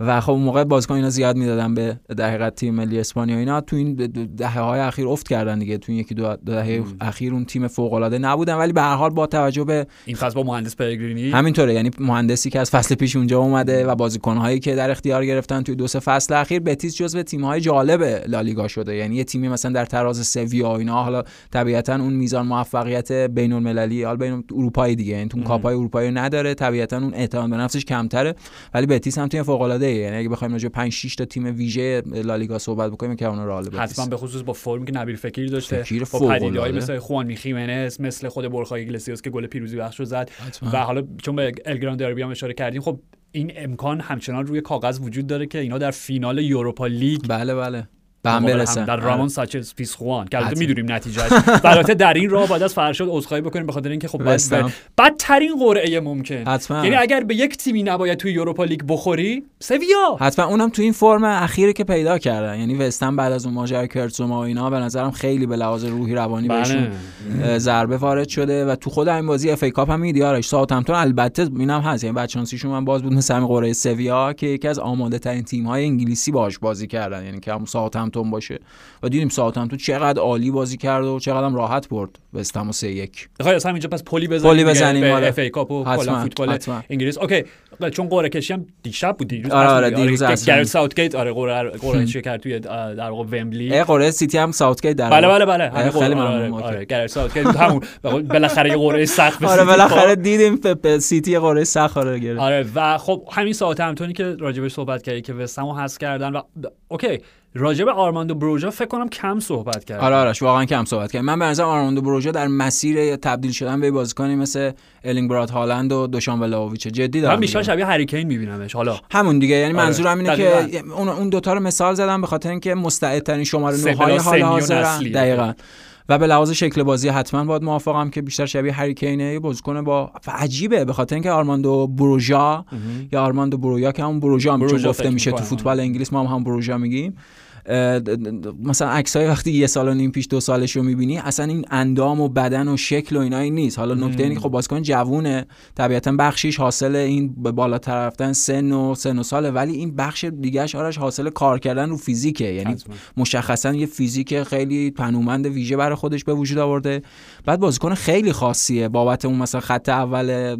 و خب اون موقع بازیکن اینا زیاد می‌دادن به در حقیقت تیم ملی اسپانیا. اینا تو این دهه های اخیر افت کردن دیگه. تو این یکی دو دهه اخیر اون تیم فوق العاده نبودن ولی به هر حال با توجه به این فصل با مهندس پلگرینی؟ همینطوره. یعنی مهندسی که از فصل پیش اونجا اومده و بازیکن‌هایی که در اختیار گرفتن توی دو سه فصل اخیر بتیس جزو تیم‌های جالب لالیگا شده. یعنی یه تیمی مثلا در تراز سویا و اینا. حالا طبیعتا اون میزان موفقیت بین المللی حالا بین اروپایی دیگه. یعنی تو کاپای اروپایی رو نداره. طبیعتا اون اعتماد به نفسش کمتره. ولی بتیس هم تیم فوق العاده یعنی اگه بخوایم راجع 5 6 تا تیم ویژه لالیگا صحبت بکنیم که اون رئال بتیس حتما به خصوص با فرمی که نبیل فکیر داشته. فکیر با. پدیده‌ای مثل خوان میخیمنز مثل خود برخای ایگلسیاس که گل پیروزی بخش رو زد. حتما. و حالا چون به الگران دربی هم اشاره کردیم خب این امکان همچنان روی کاغذ وجود داره که اینا در فینال یوروپا لیگ بله بله. به هم برسن. در آره. رامون سانچز پیسخوان که البته. می‌دونیم نتیجهش. البته در این راه باید از فرشاد عذرخواهی بکنیم به خاطر اینکه خب بدترین قرعه ممکن. حتما. یعنی اگر به یک تیمی نباید توی یوروپا لیگ بخوری سویا. حتما. اونم تو این فرم اخیری که پیدا کردن. یعنی وستهم بعد از اون ماجرای کرت زوما و اینا به نظرم خیلی به لحاظ روحی روانی بهشون بله اه، ضربه وارد شده و تو خود این بازی اف ای کاپ هم میدی آرش. ساوثهمپتون البته اینم هست. یعنی بچانسیشون من باز بود مثل همین قرعه سویا که یکی از آماده ترین تیم های انگلیسی باهاش بازی کردن. یعنی که هم ساوثهمپتون باشه و دیدیم ساوثهمپتون چقدر عالی بازی کرد و چقدر هم راحت برد وستهم و 3 1 بخوای از همینجا پس پلی بزنیم پلی بزنیم، به آره. FA Cup و کلا فوتبال. انگلیس okay چون قرعه کشی هم دیشب بود دیروز آره، اصلا آره،. دیروز که اصلا. گرت ساوتگیت آره قرعه قرعه کشی کرد توی در واقع ومبلی قرعه سیتی هم ساوثگیت در بله. بله بله همین خیلی ممنون، آره. آره گرت ساوتگیت همون بالاخره یه قرعه سخت آره بالاخره. دیدیم سیتی قرعه سخت آره گرفت آره و خب همین ساوثهمپتونی که راجبش صحبت کردی که وستهمو حذف کردن و okay راجب آرماندو بروژا فکر کنم کم صحبت کرد آره آرش واقعا کم صحبت کرد من به نظر آرماندو بروژا در مسیر تبدیل شدن به بازیکنی مثل الینگ برات هالند و دوشان ولاویچ جدی من دارم بیشتر میگم. شبیه هری کین میبینمش حالا همون دیگه یعنی آره، منظورم اینه دقیقاً. که اون اون دوتا رو مثال زدم به خاطر اینکه مستعدترین شماره سه 9 های حال حاضرن. دقیقاً و به لحاظ شکل بازی حتما باید موافقم که بیشتر شبیه هری کینه. یه بازیکن با و عجیبه به خاطر اینکه آرماندو بروژا یا آرماندو برویا که همون بروژا هم چون گفته میشه تو. فوتبال انگلیس ما هم, هم بروژا میگیم. مثلا عکس های وقتی یه سال و نیم پیش دو سالش رو می‌بینی اصلا این اندام و بدن و شکل و اینایی نیست. حالا نکته اینه که خب بازیکن جوونه. طبیعتا بخشیش حاصل این به بالاتر رفتن سن و سن و ساله ولی این بخش دیگهش آرش حاصل کار کردن رو فیزیکه. یعنی حتما. مشخصا یه فیزیک خیلی تنومند ویژه برای خودش به وجود آورده. بعد بازیکن خیلی خاصیه. بابت اون مثلا خط اول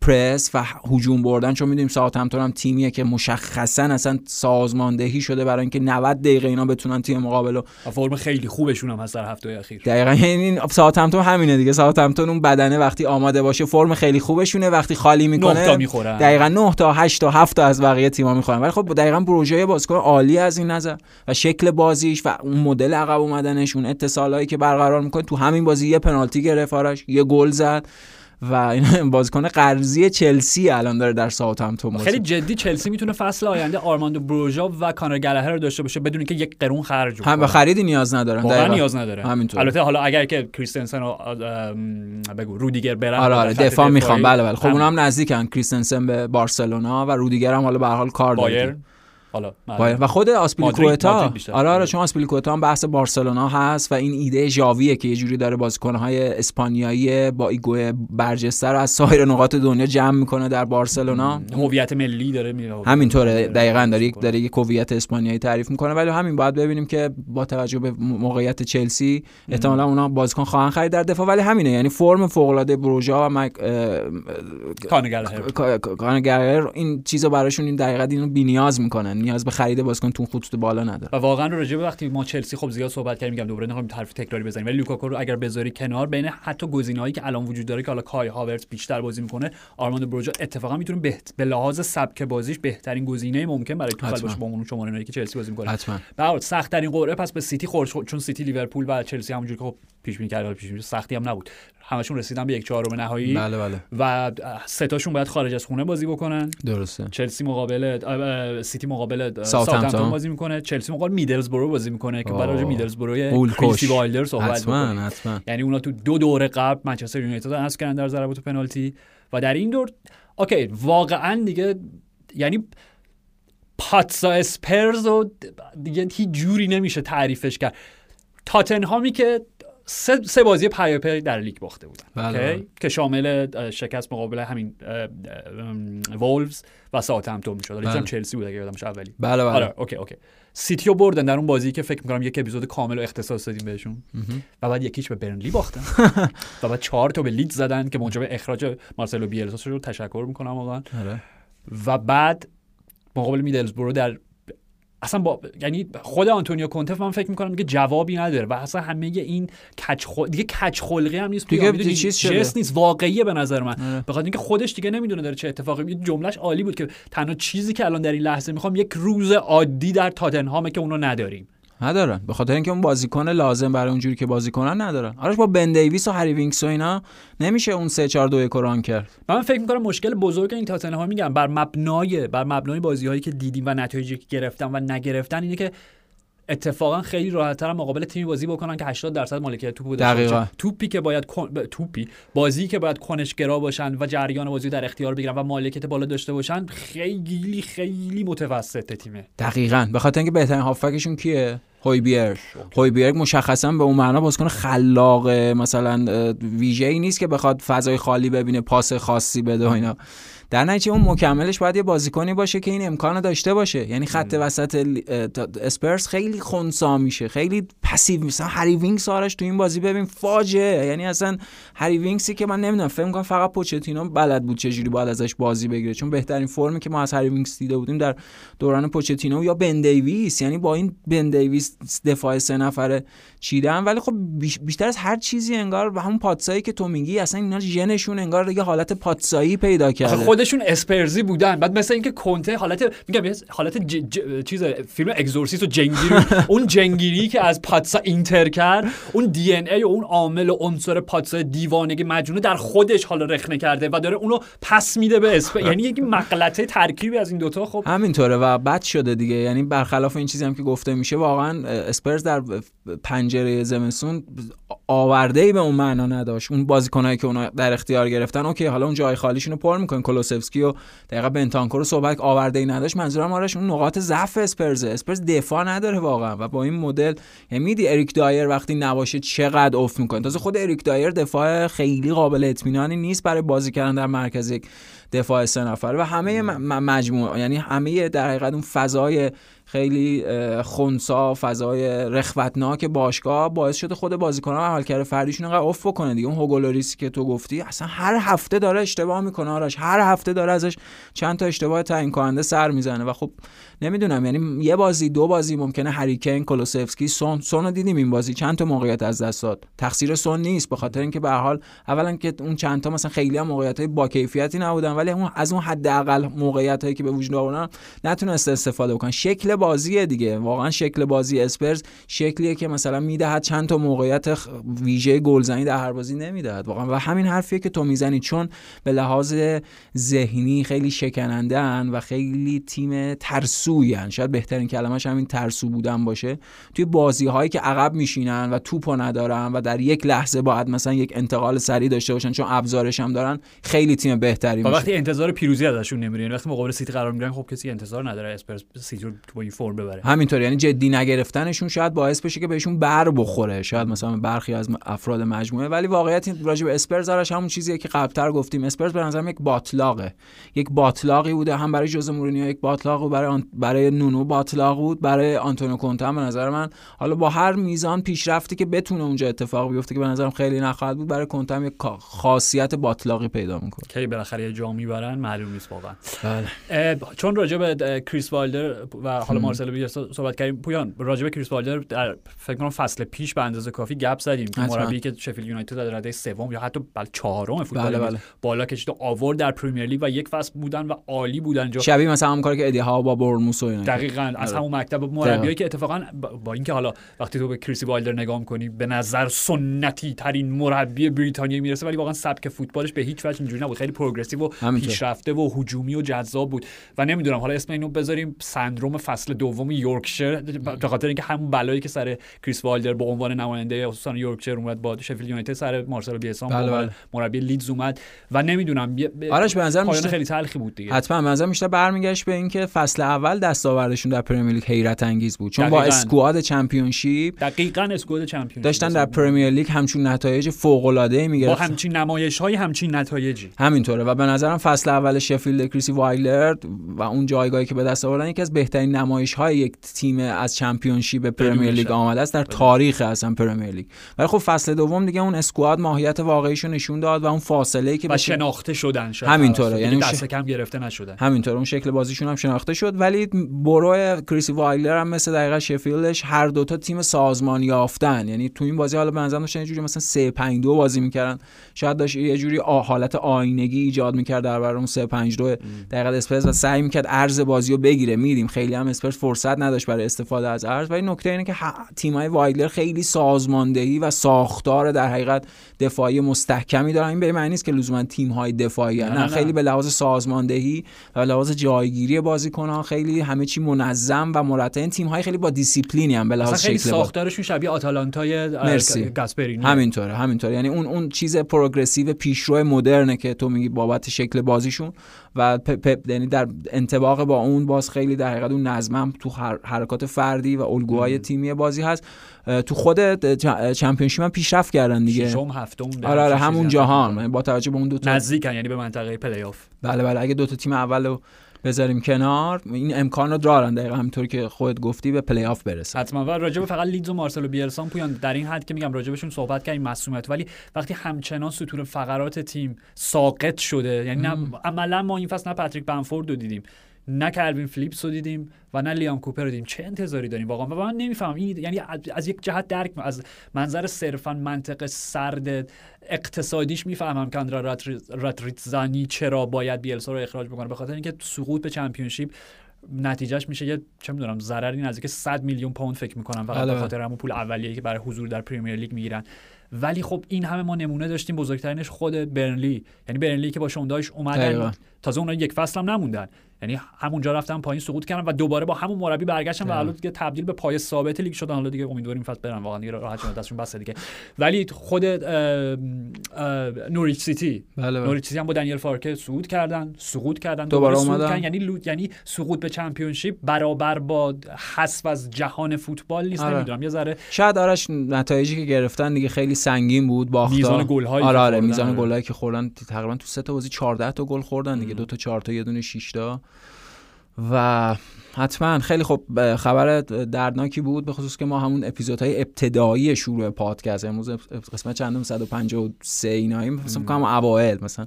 پرس و هجوم بردن چون می‌دونیم ساعتمتون هم تیمیه که مشخصا اصلا سازماندهی شده برای اینکه 90 دقیقه اینا بتونن تیم مقابل رو و فرم خیلی خوبشون هم هست در هفته اخیر. دقیقا یعنی این ساعتمتون همینه دیگه. ساعتمتون اون بدنه وقتی آماده باشه فرم خیلی خوبشونه. وقتی خالی نه تا می‌کنه می‌خورن. دقیقا 9 تا 8 تا 7 تا از بقیه تیم‌ها می‌خورن. ولی خب دقیقا بروژه بازیکن عالی از این نظر. و شکل بازیش و اون مدل عقب اومدنش اون اتصالایی که برقرار می‌کنه تو همین بازی یه پنالتی گرفت آرش یه گل زد. و این بازیکن قرضی چلسی الان داره در ساوثهمپتون خیلی جدی چلسی می‌تونه فصل آینده آرماندو بروژا و کانر گلگر رو داشته باشه بدون که یک قرون خرج هم به. خریدی نیاز ندارن واقعا. نیاز نداره. همینطور. البته حالا اگر که کریستنسن و ام، بگو رودیگر برن آره آره دفاع می‌خوام. بله بله. خب هم اونم نزدیکن. کریستنسن به بارسلونا و رودیگر هم حالا به هر حال کار داره حالا بایر. و خود بیشتر. آره آره چون آسپیلیکوئتا هم بحث بارسلونا هست و این ایده ژاویه که یه جوری داره بازیکن‌های اسپانیایی با ego برجسته رو از سایر نقاط دنیا جمع می‌کنه در بارسلونا. هویت ملی داره می- همینطوره. دقیقا داره یک داره یک هویت اسپانیایی تعریف می‌کنه. ولی همین باید ببینیم که با توجه به موقعیت چلسی احتمالا اونا بازیکن خواهن خرید در دفاع. ولی همینه. یعنی فرم فوق العاده بروژا و مک کانگر این چیزا براشون این دقیقاً اینو بی‌نیاز می‌کنن. نیاز به خرید بازیکن تو خطوط بالا نداره. و واقعا راجع به وقتی ما چلسی خب زیاد صحبت کردیم میگم دوباره نمی‌خوام حرف تکراری بزنیم ولی لوکاکو رو اگر بذاری کنار بین حتی گزینه‌هایی که الان وجود داره که حالا کای هاورت بیشتر بازی می‌کنه آرماندو بروژا اتفاقا می‌تونه بهت... به لحاظ سبک بازیش بهترین گزینه ممکن برای توخل حتما. باشه با اون شماره که چلسی بازی می‌کنه. حتما. به سخت ترین قرعه پس به سیتی خورد شد، چون سیتی لیورپول و چلسی همونجوری که خب پیش بینی کرد پیش بینی سختی هم نبود. همشون رسیدن به یک چهارم نهایی. بله بله. و سه تاشون باید خارج از خونه بازی بکنن. درسته. چلسی مقابل سیتی مقابل اه، ساوثهمپتون. بازی می‌کنه چلسی مقابل میدلزبرو بازی می‌کنه که به میدلزبرو کش. وایلدر صحبت حتما یعنی اونا تو دو دوره قبل منچستر یونایتد حذف کردن در ضربات پنالتی و در این دور okay واقعا دیگه یعنی pazza اسپرز و دیگه هیچ جوری نمیشه تعریفش کرد تاتنهامی که سه, سه بازی پیاپی در لیگ باخته بودن بله،؟ بله. که شامل شکست مقابل همین وولفز و ساوثهمپتون می‌شد بله. هم چلسی بود اگه یادمش اولی بله بله آره okay okay سیتیو بردن در اون بازی که فکر می‌کنم یک اپیزود کامل رو اختصاص دادیم بهشون. و بعد یکیش به برنلی باختن و بعد چهار تا به لیدز زدن که موجب اخراج مارسلو بیلسا شد تشکر می‌کنم واقعا آره. و بعد مقابل میدلزبرو در اصلا با یعنی خود آنتونیو کونته من فکر می‌کنم دیگه جوابی نداره و اصلا همه این کج خل... دیگه کج خلقی هم نیست دیگه می‌دونی؟ چیز شده. جست نیست واقعیه به نظر من آره. به خاطر اینکه خودش دیگه نمی‌دونه داره چه اتفاقی یه جملهش عالی بود که تنها چیزی که الان در این لحظه می‌خوام یک روز عادی در تاتنهامه که اونو نداریم ندارن. به خاطر اینکه اون بازیکن لازم برای اونجوری که بازی کنن ندارن. آرش با بن دیویس و هری وینکس و اینا نمیشه اون 3 4 2 1 run کرد. من فکر می‌کنم مشکل بزرگ این تاتنهام میگم. بر مبنای بر مبنای بازی هایی که دیدیم و نتایجی که گرفتن و نگرفتن اینه که اتفاقا خیلی راحت‌تر مقابل تیمی بازی بکنن که 80 درصد مالکیت توپ. باشن. توپی که باید کن- توپی. بازی که باید کنشگرا باشن و جریان بازی در اختیار بگیرن و مالکیت بالا داشته باشن خیلی خیلی متوسط تیمه. دقیقاً. به خاطر اینکه بهترین هافکشون کیه؟ هویبیرگ. هویبیرگ مشخصا به اون معنا بازیکن خلاق مثلا ویژه ای نیست که بخواد فضای خالی ببینه پاس خاصی بده و اینا. در نتیجه اون مکملش باید یه بازیکنی باشه که این امکان داشته باشه. یعنی خط وسط اه، تا- اسپرز خیلی خونسا میشه خیلی passive مثلا هری وینکس آرش تو این بازی ببین فاجعه. یعنی اصلا هری وینکسی که من نمی‌دونم فکر می‌کنم فقط پوچتینو بلد بود چجوری باید ازش بازی بگیره. چون بهترین فرمی که ما از هری وینکس دیده بودیم در دوران پوچتینو یا بن دیویس. یعنی با این بن دیویس دفاع سه نفره چیدن. ولی خب بیش- بیشتر از هر چیزی انگار به همون pazza یی که تو میگی اصلا اینا ژنشون انگار یه حالت pazza یی پیدا کرده. خودشون اسپرزی بودن. بعد مثل اینکه کنته حالت میگم حالت ج... ج... چیز فیلم Exorcist و جنگیری. اون جنگیری که از pazza اینتر کرد اون DNA و اون عامل و عنصر pazza دیوانگی مجنونه در خودش حالا رخنه کرده و داره اونو پس میده به اسپ یعنی یک ملغمه ترکیبی از این دوتا خب. همینطوره و بد شده دیگه. یعنی برخلاف این چیزی هم که گفته میشه واقعا اسپرز در پنجره زمستون آورده ای به اون معنا نداشت. اون بازیکنایی که اونا در اختیار گرفتن okay حالا اون جای خالیشون رو پر می‌کنن. کولوسفسکی و دقیقا بنتانکور رو صحبت آورده ای نداشت. منظورم آرش اون نقاط ضعف اسپرز. اسپرز دفاع نداره واقعا. و با این مدل یعنی میدی اریک دایر وقتی نباشه چقدر افت می‌کنه. تازه خود اریک دایر دفاع خیلی قابل اطمینانی نیست برای بازی کردن در مرکز یک دفاع سه نفر. و همه مجموعه یعنی همه در حقیقت اون فضای خیلی خونسا فضای رخوتناک باشگاه باعث شده خود بازیکنان عملکرد فردیشون انقدر افت بکنه دیگه. اون هوگولوریسی که تو گفتی اصلا هر هفته داره اشتباه می‌کنه آرش. هر هفته داره ازش چند تا اشتباه تعیین کننده سر می‌زنه و خب نمی‌دونم یعنی یه بازی دو بازی ممکنه هریکین کلوسفسکی سون سون رو دیدیم این بازی. چند تا موقعیت از دست داد؟ تقصیر سون نیست به خاطر اینکه به حال اولا که اون چند تا مثلا خیلی هم موقعیت های با کیفیتی نبودن ولی اون از اون حداقل موقعیت هایی که به وجود آوردن نتونست استفاده بکنن شکل بازیه دیگه. واقعا شکل بازی اسپرز شکلیه که مثلا می‌دهد چند تا موقعیت ویژه گلزنی در هر بازی نمی‌دهد. واقعا و همین حرفیه که تو می‌زنی چون به لحاظ ذهنی خیلی شکنندهن و خیلی تیم ترسوین شاید بهترین کلمش همین ترسو بودن باشه. توی بازی هایی که عقب میشینن و توپو ندارن و در یک لحظه باید مثلا یک انتقال سریع داشته باشن چون ابزارش هم دارن خیلی تیم بهتری میشه. وقتی انتظار پیروزی ازشون نمیره یعنی وقتی مقابل سیتی قرار می‌گیرن خب کسی انتظار نداره. اسپرز سیتی این فرم ببره. همینطور یعنی جدی نگرفتنشون شاید باعث بشه که بهشون بر بخوره. شاید مثلا برخی از افراد مجموعه. ولی واقعیت این راجع به اسپرز آرش همون چیزیه که قبلتر گفتیم. اسپرز به نظرم یک باتلاقه. یک باتلاقی بوده. هم برای ژوزه مورینیو یک باتلاق بود. برای آن... برای نونو باتلاق بود. برای آنتونیو کونته هم به نظر من. حالا با هر میزان پیشرفتی که بتونه اونجا اتفاق بیفته که به نظرم خیلی نخواهد بود برای کونته هم یک خاصیت باتلاقی پیدا می‌کنه. کی بالاخره یه جام می‌برن. معلوم نیست واقعا. بله. چون راجع به کریس والدر و حالا مارسلو بیلسا صحبت کردیم پویان راجع به کریس وایلدر در فکر کنم فصل پیش به اندازه کافی گپ زدیم که. مربی که شفیلد یونایتد در رده سوم یا حتی بل چهارم فوتبال بله، بله. بالا کشید و آورد در Premier League و یک فصل بودن و عالی بودن جا شبیه مثلا همون کاری که ادی هاو با بورنموث و. دقیقا از آره. همون مکتب مربیایی که اتفاقا با- اینکه حالا وقتی تو به کریس وایلدر نگاه می‌کنی به نظر سنتی ترین مربی بریتانیایی می‌رسه ولی واقعا سبک فوتبالش به هیچ وجه اینجوری نبود خیلی progressive و. پیشرفته و هجومی و جذاب بود و نمی‌دونم حالا اسم اینو بذاریم سندروم فصل دوم یورکشیر به خاطر اینکه همون بلایی که سر کریس وایلدر به عنوان نماینده استان یورکشیر اومد با شفیلد یونایتد سر مارسلو بیلسا به بله، بله. مربی لیدز اومد و نمی‌دونم آرش به نظر میشه خیلی تلخی بود دیگه حتما به نظر بیشتر برمیگشت به اینکه فصل اول دستاوردشون در پرمیر لیگ حیرت انگیز بود چون با دقیقاً. squad چمپیونشیپ دقیقاً squad چمپیونشیپ داشتن در پرمیر لیگ همچون نتایج فوق العاده ای با می‌گرفتن همچین نمایش های همچین نتایجی همینطوره و به نظرم فصل اول شفیلد کریس وایلدر و اون جایگاهی که به دست آوردن یکی از بهترین نمایش های یک تیم از چمپیونشیپ پرمیر لیگ. آمده است در تاریخ اصلا پرمیر لیگ. ولی خب فصل دوم دیگه اون squad ماهیت واقعیشو نشون داد و اون فاصله ای که و به شناخته شدن شاید. همینطوره. یعنی دست ش- کم گرفته نشدن همینطور اون شکل بازیشون هم شناخته شد. ولی برو کریس وایلدر هم مثل دقیقا شفیلدش هر دوتا تیم سازمان یافتن. یعنی تو این بازی حالا به نظرم داشتن یه جوری مثلا 3 5 2 بازی می‌کردن. شاید داشت یه جوری حالت آینه‌ای ایجاد می‌کردن کرد در برابر اون 3 5 2 دقیقا اسپرز و سعی می‌کرد عرض بازی رو بگیره. میدیم. خیلی هم اسپرز فرصت نداشت برای استفاده از عرض. ولی نکته اینه که تیمای وایلدر خیلی سازماندهی و ساختار در حقیقت دفاعی مستحکمی دارن. این به معنی نیست که لزوما تیم های دفاعی نه, نه, خیلی به لحاظ سازماندهی و به لحاظ جایگیری بازیکنان خیلی همه چی منظم و مرتب. تیم های خیلی با دیسیپلینی هم به لحاظ خیلی ساختارشون شبیه آتالانتای گاسپرینی همینطوره همینطوره. یعنی اون اون چیز progressive پیشرو مدرنه که تو میگی بابت شکل بازیشون. و پپ یعنی در انطباق با اون باز خیلی در حقیقت اون نظم تو حرکات فردی و الگوهای تیمی بازی هست. تو خود چمپیونشیپ هم پیشرفت کردن دیگه. ششم هفتم آره آره همون جهان. با توجه به اون دو تا نزدیکن یعنی به منطقه پلی آف بله بله. اگه دو تا تیم اول بذاریم کنار. این امکان رو دارن دقیقا همونطور که خودت گفتی به پلی آف برسه. حتما. و راجب فقط لیدز و مارسلو بیلسان پویان در این حد که میگم راجبشون صحبت کردیم مسئولیت ولی وقتی همچنان ستون فقرات تیم ساقط شده یعنی عملا ما این فصل نه پاتریک بنفورد رو دیدیم. نه کلوین فلیپس رو دیدیم و نه لیام کوپر رو دیدیم. چه انتظاری داریم؟ واقعا و من نمی‌فهمم. این یعنی از یک جهت درک از منظر صرفا منطق سرد اقتصادیش می‌فهمم که اندرا راتریتزانی چرا باید بیلسا رو اخراج بکنه. به خاطر اینکه سقوط به چمپیونشیپ نتیجهش میشه یه چه می‌دونم ضرری نزدیک 100 میلیون پوند فکر می‌کنم. فقط به خاطر همون پول اولیه‌ای که برای حضور در پریمیر لیگ می‌گیرن. ولی خب این همه ما نمونه داشتیم. بزرگترینش خود برنلی. یعنی برنلی که با شون دایش اومدن تازه اونها یک فصل هم نموندن. یعنی همونجا رفتن پایین سقوط کردن و دوباره با همون مربی برگشتن و الان دیگه تبدیل به پای ثابت لیگ شدن. حالا دیگه امیدواریم فصل برن. واقعا دیگه راحت شدن. دستشون بسته دیگه. ولی خود نوریچ سیتی. بله بله. نوریچ سیتی هم با دنیل فارکه صعود کردن. سقوط کردن. دوباره, دوباره اومدن. یعنی لو... یعنی سقوط به چمپیونشیپ برابر با حذف از جهان فوتبال نیست. آره. نمی‌دونم. یه ذره شاید آرش نتایجی که گرفتن دیگه خیلی سنگین بود باختا. میزان گل آره آره میزان گلایی که خوردن. تقریبا تو سه تا بازی 14 تا گل خوردن دیگه. دو تا 4 تا یه دونه 6 تا. و حتما خیلی خب خبر دردناکی بود به خصوص که ما همون اپیزودهای ابتدایی شروع پادکست. امروز قسمت چندم؟ 153 ایناییم. مثلا کنم اوایل مثلا.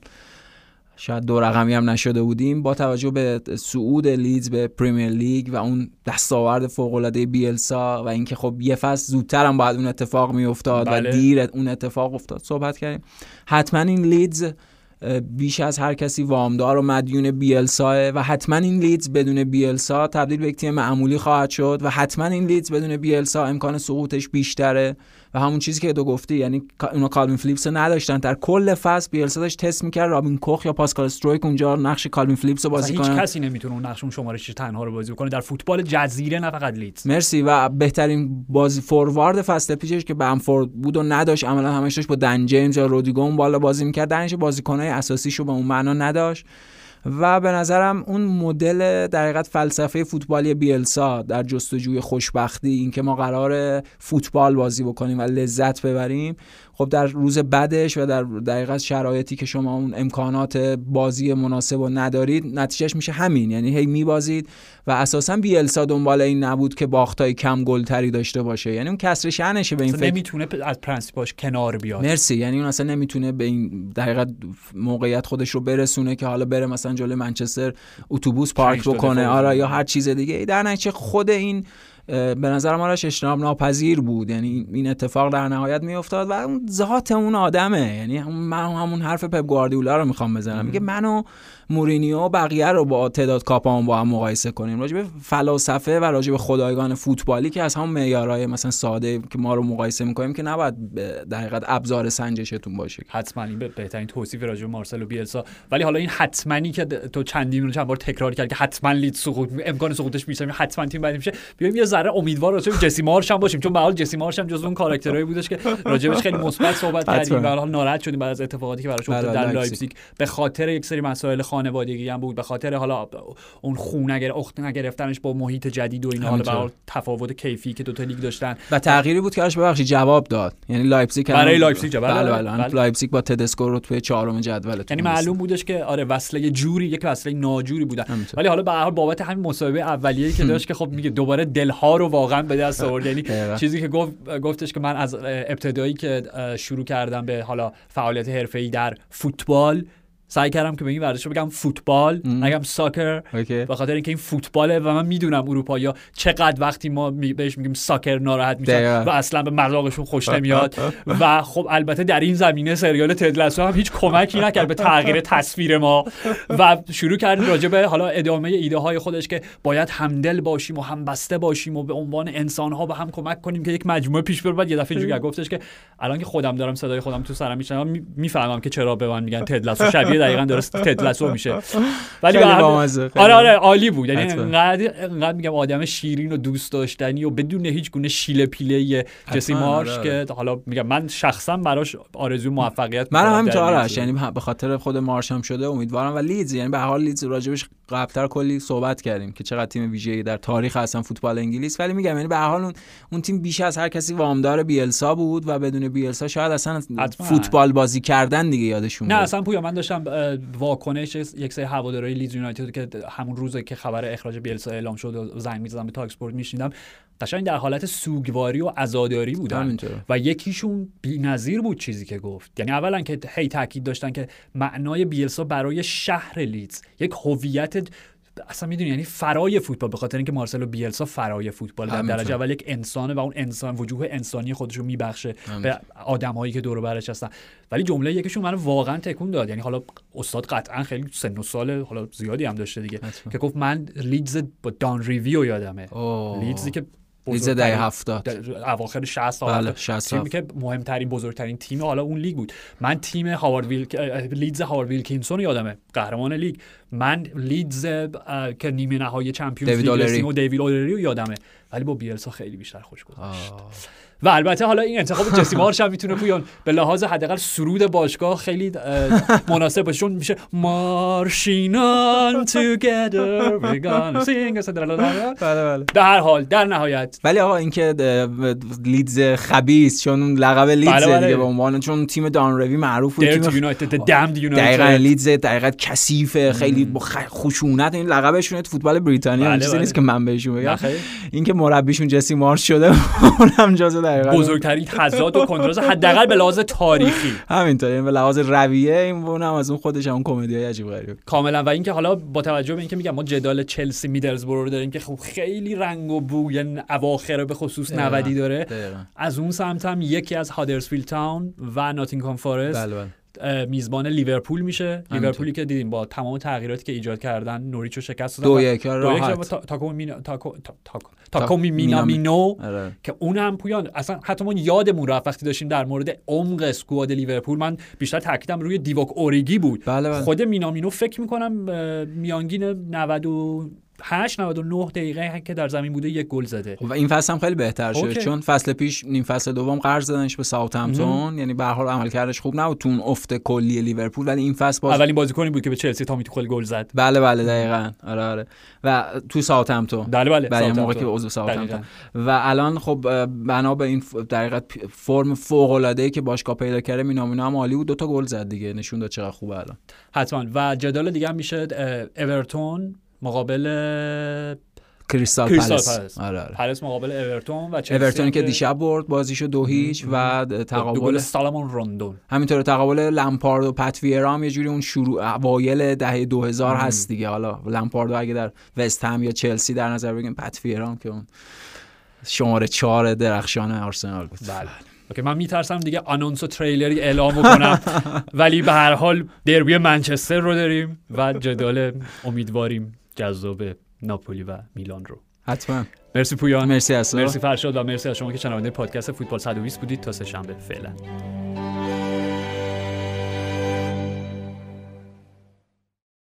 شاید دو رقمی هم نشده بودیم. با توجه به صعود لیدز به پریمیر لیگ و اون دستاورد فوق العاده بیلسا و اینکه خب یه فصل زودتر هم باید اون اتفاق میافتاد بله. و دیر اون اتفاق افتاد صحبت کردیم. حتما این لیدز بیش از هر کسی وامدار و مدیون بیلسا و حتما این لیدز بدون بیلسا تبدیل به یک تیم معمولی خواهد شد و حتما این لیدز بدون بیلسا امکان سقوطش بیشتره. و همون چیزی که تو گفتی یعنی اونا کالوین فلیپس رو نداشتن. در کل فصل بیلسا داشت تست می‌کرد. رابین کوخ یا پاسکال استرویک اونجا نقش کالوین فلیپس رو بازی کنه هیچ کسی نمی‌تونه اون نقش اون شماره تنها رو بازی کنه در فوتبال جزیره نه فقط لیدز. مرسی. و بهترین بازی فوروارد فصل پیشش که بنفورد بود و نداشت. عملا همش داشت با دن جیمز یا رودریگو بالا بازی می‌کرد. درنش بازیکنای اساسیشو به اون معنا نداشت. و به نظرم اون مدل در حقیقت فلسفه فوتبالی بیلسا در جستجوی خوشبختی اینکه ما قرار فوتبال بازی بکنیم و لذت ببریم خب در روز بعدش و در دقیقا شرایطی که شما اون امکانات بازی مناسب و ندارید نتیجهش میشه همین. یعنی هی میبازید و اساسا بیلسا دنبال این نبود که باختای کم گلتری داشته باشه. یعنی اون کسر شأنشه به این فکر. نمی‌تونه از پرنسیپاش کنار بیاد. مرسی. یعنی اون اصلا نمی‌تونه به این دقیقا موقعیت خودش رو برسونه که حالا بره مثلا جلوی منچستر اتوبوس پارک بکنه. آره یا هر چیز دیگه. در نتیجه خود این به نظر ما اجتناب ناپذیر بود. یعنی این اتفاق در نهایت میافتاد و اون ذات اون آدمه. یعنی من همون حرف پپ گواردیولا رو می‌خوام بزنم. میگه منو مورینیو و بقیه رو با تعداد کاپام با هم مقایسه کنیم. راجع به فلاسفه و راجع به خدایگان فوتبالی که از همون معیارهای مثلا ساده که ما رو مقایسه می‌کنیم که نباید در حقیقت ابزار سنجشتون باشه. حتما این بهترین توصیف راجع به مارسلو بیلسا. ولی حالا این حتمایی که تو چندین چند بار تکرار کرد که حتما لیدز سقوط امکان سقوطش میشه حتما تیم بعد میشه. بیایم یه ذره امیدوار راجع به جسی مارش هم باشیم چون به حال جسی مارش هم جزو اون کاراکترایی بودش که راجبش خیلی مثبت صحبت کردیم. و حال ناراحت شدیم بعد از اتفاقاتی که براش افتاد در لایپزیگ. به خاطر یک سری مسائل خانوادگی هم بود به خاطر حالا اون خون نگر اخت نگرفتنش با محیط جدید و اینا حالا تفاوت کیفی که دو تا لیگ داشتن. و تغییری بود که ببخشید جواب داد. یعنی لایپزیگ برای لایپزیگ بله بله, بله, بله. لایپزیگ با تدسکو رو توی چهارم جدول یعنی معلوم بودش که آره وصله جوری یک وصله ناجوری بودن. ولی حالا به هر حال بابت همین مسابقه اولیه‌ای که داشت که خب میگه دوباره رو واقعا به دست آورد. یعنی چیزی که گفت گفتش که من از ابتدایی که شروع کردم به حالا فعالیت حرفه‌ای در فوتبال سعی کردم که به این ورزش رو بگم فوتبال. نگم soccer. به خاطر اینکه این فوتباله و من می‌دونم اروپا چقدر وقتی ما می- بهش میگیم ساکر ناراحت میشن. و اصلا به مذاقشون خوش نمیاد. و خب البته در این زمینه سریال تدلسو هم هیچ کمکی نکرد به تغییر تصویر ما. و شروع کرد راجع به حالا ادامه ایده های خودش که باید همدل باشیم و همبسته باشیم و به عنوان انسان ها به هم کمک کنیم که یک مجموعه پیش بره بعد یه دفعه اینجوری گفتش که الان که خودم دارم صدای خودم تو سرم میشنوم می‌فهمم که چرا به من میگن تدلسو شبیه دقیقا درست تدلسو میشه ولی آره آره عالی بود یعنی. انقدر میگم آدم شیرین و دوست داشتنی و بدون هیچ گونه شیله پیله جسی حتما، مارش آره، که حالا میگم من شخصا براش آرزو موفقیت من همینطور آرش. یعنی به خاطر خود مارش هم شده امیدوارم و لیدز یعنی به حال لیدز راجبش قبلتر کلی صحبت کردیم که چقدر تیم ویژه‌ای در تاریخ اصلا فوتبال انگلیس ولی میگم یعنی به حال اون, اون تیم بیش از هر کسی وامدار بیلسا بود و بدون بیلسا شاید اصلا. فوتبال بازی کردن دیگه یادشون نه بره. اصلا پویا من داشتم واکنش یک سری هوادارهای لیدز یونایتد که همون روزی که خبر اخراج بیلسا اعلام شد و زنگ می‌زدم به تاک اسپورت میشنیدم قشنگ در حالت سوگواری و عزاداری بودن همینطوره. و یکیشون بی‌نظیر بود چیزی که گفت یعنی اولا که هی تاکید داشتن که معنای بیلسا برای شهر لیدز یک هویت اصلا می‌دونی یعنی فرای فوتبال به خاطر اینکه مارسلو بیلسا فرای فوتبال در. درجه اول یک انسانه و اون انسان وجوه انسانی خودش رو میبخشه به آدمایی که دور برش هستن ولی جمله یکیشون منو واقعا تکون داد یعنی حالا استاد قطعا خیلی سن و سال حالا زیادی هم داشته دیگه. که گفت من لیدز با دان ریوی یادمه. لیدزی که بزرگترین- دهه 70 در اواخر 60 تا بله، 70 60 تیمی که مهمترین بزرگترین تیم حالا اون لیگ بود. من تیم هاوارد ویل لیدز هاوارد ویلکینسون یادمه. قهرمان لیگ. من لیدز که نیمه نهایی چمپیونز لیگ و دیوید اولری رو یادمه. ولی با بیلسا خیلی بیشتر خوش گذشت. و البته حالا این انتخاب جسی مارش هم می‌تونه پویان به لحاظ حداقل سرود باشگاه خیلی مناسب باشه. چون میشه اصلا دلالا. بله بله. به هر حال در نهایت. ولی آقا اینکه اه، لیدز خبیث چون لقب لیدز بله،. دیگه به عنوان چون تیم دان روی معروف بود تیم the damned United. دقیقا لیدز دقیقا کثیفه خیلی با خشونت. این لقبشونه فوتبال بریتانیا. این چیزی. نیست که من بهشون بگم. اینکه مربیشون جسی مارش شده اونم جزو دقیقا بزرگترین تضاد و کنتراست حداقل به لحاظ تاریخی. همینطور یعنی به لحاظ رویه این اونم از اون خودش هم کمدی های عجیب غریب. کاملا. و اینکه حالا با توجه به اینکه میگم ما جدال چلسی میدلزبرو رو داریم که خب خیلی رنگ و بو یعنی اواخر به خصوص دقیقاً. 90 داره. از اون سمت هم یکی از هادرسفیلد تاون و ناتینگهام فارست بله بله. میزبان لیورپول میشه. لیورپولی که دیدیم با تمام تغییراتی که ایجاد کردن نوریچو شکست دادن دو یک مینامینو که اون هم پویان اصلا حتی من یادمون رفت وقتی داشتیم در مورد عمق squad لیورپول. من بیشتر تاکیدم روی دیووک اوریگی بود. خود مینامینو فکر می‌کنم میانگین 90 8 99 دقیقه که در زمین بوده یک گل زده. و این فصل هم خیلی بهتر شد okay. چون فصل پیش نیم فصل دوم قرض دادنش به ساوثهمپتون یعنی به هر حال عملکردش خوب نبود تو افت کلی لیورپول ولی این فصل باز اولین بازیکنی بود که به چلسی تامی توخل گل زد. بله بله دقیقاً. آره آره. و تو ساوثهمپتون. بله بله. بله موقعی که عضو ساوثهمپتون. و الان خب بنا به این در فرم فوق العاده ای که باشگاه پیدا کرده مینامینو هم عالی بود. دو تا گل زد دیگه. نشون داد چقدر خوبه الان. حتما. و جدال دیگه هم میشه اورتون مقابل کریستال پالاس. آره آره. پالاس مقابل اورتون و اورتونی هم که دیشب برد بازیشو دو هیچ و تقابل سالمون روندون. همینطور تقابل لمپارد و پت ویرا هم یه جوری اون شروع اوایل دهه 2000 هست دیگه. حالا لمپارد اگه در وست هم یا چلسی در نظر بگیم پت ویرا هم که اون شماره چهار درخشان آرسنال بود. بله. اوکی من میترسم دیگه آنونس و تریلری اعلام بکنم. ولی به هر حال دربی منچستر رو داریم و جدال امیدواریم. جذاب ناپولی و میلان رو. حتما. مرسی پویان. مرسی تو. مرسی فرشاد و مرسی از شما که شنونده پادکست فوتبال 120 بودید. تا سه شنبه فعلا.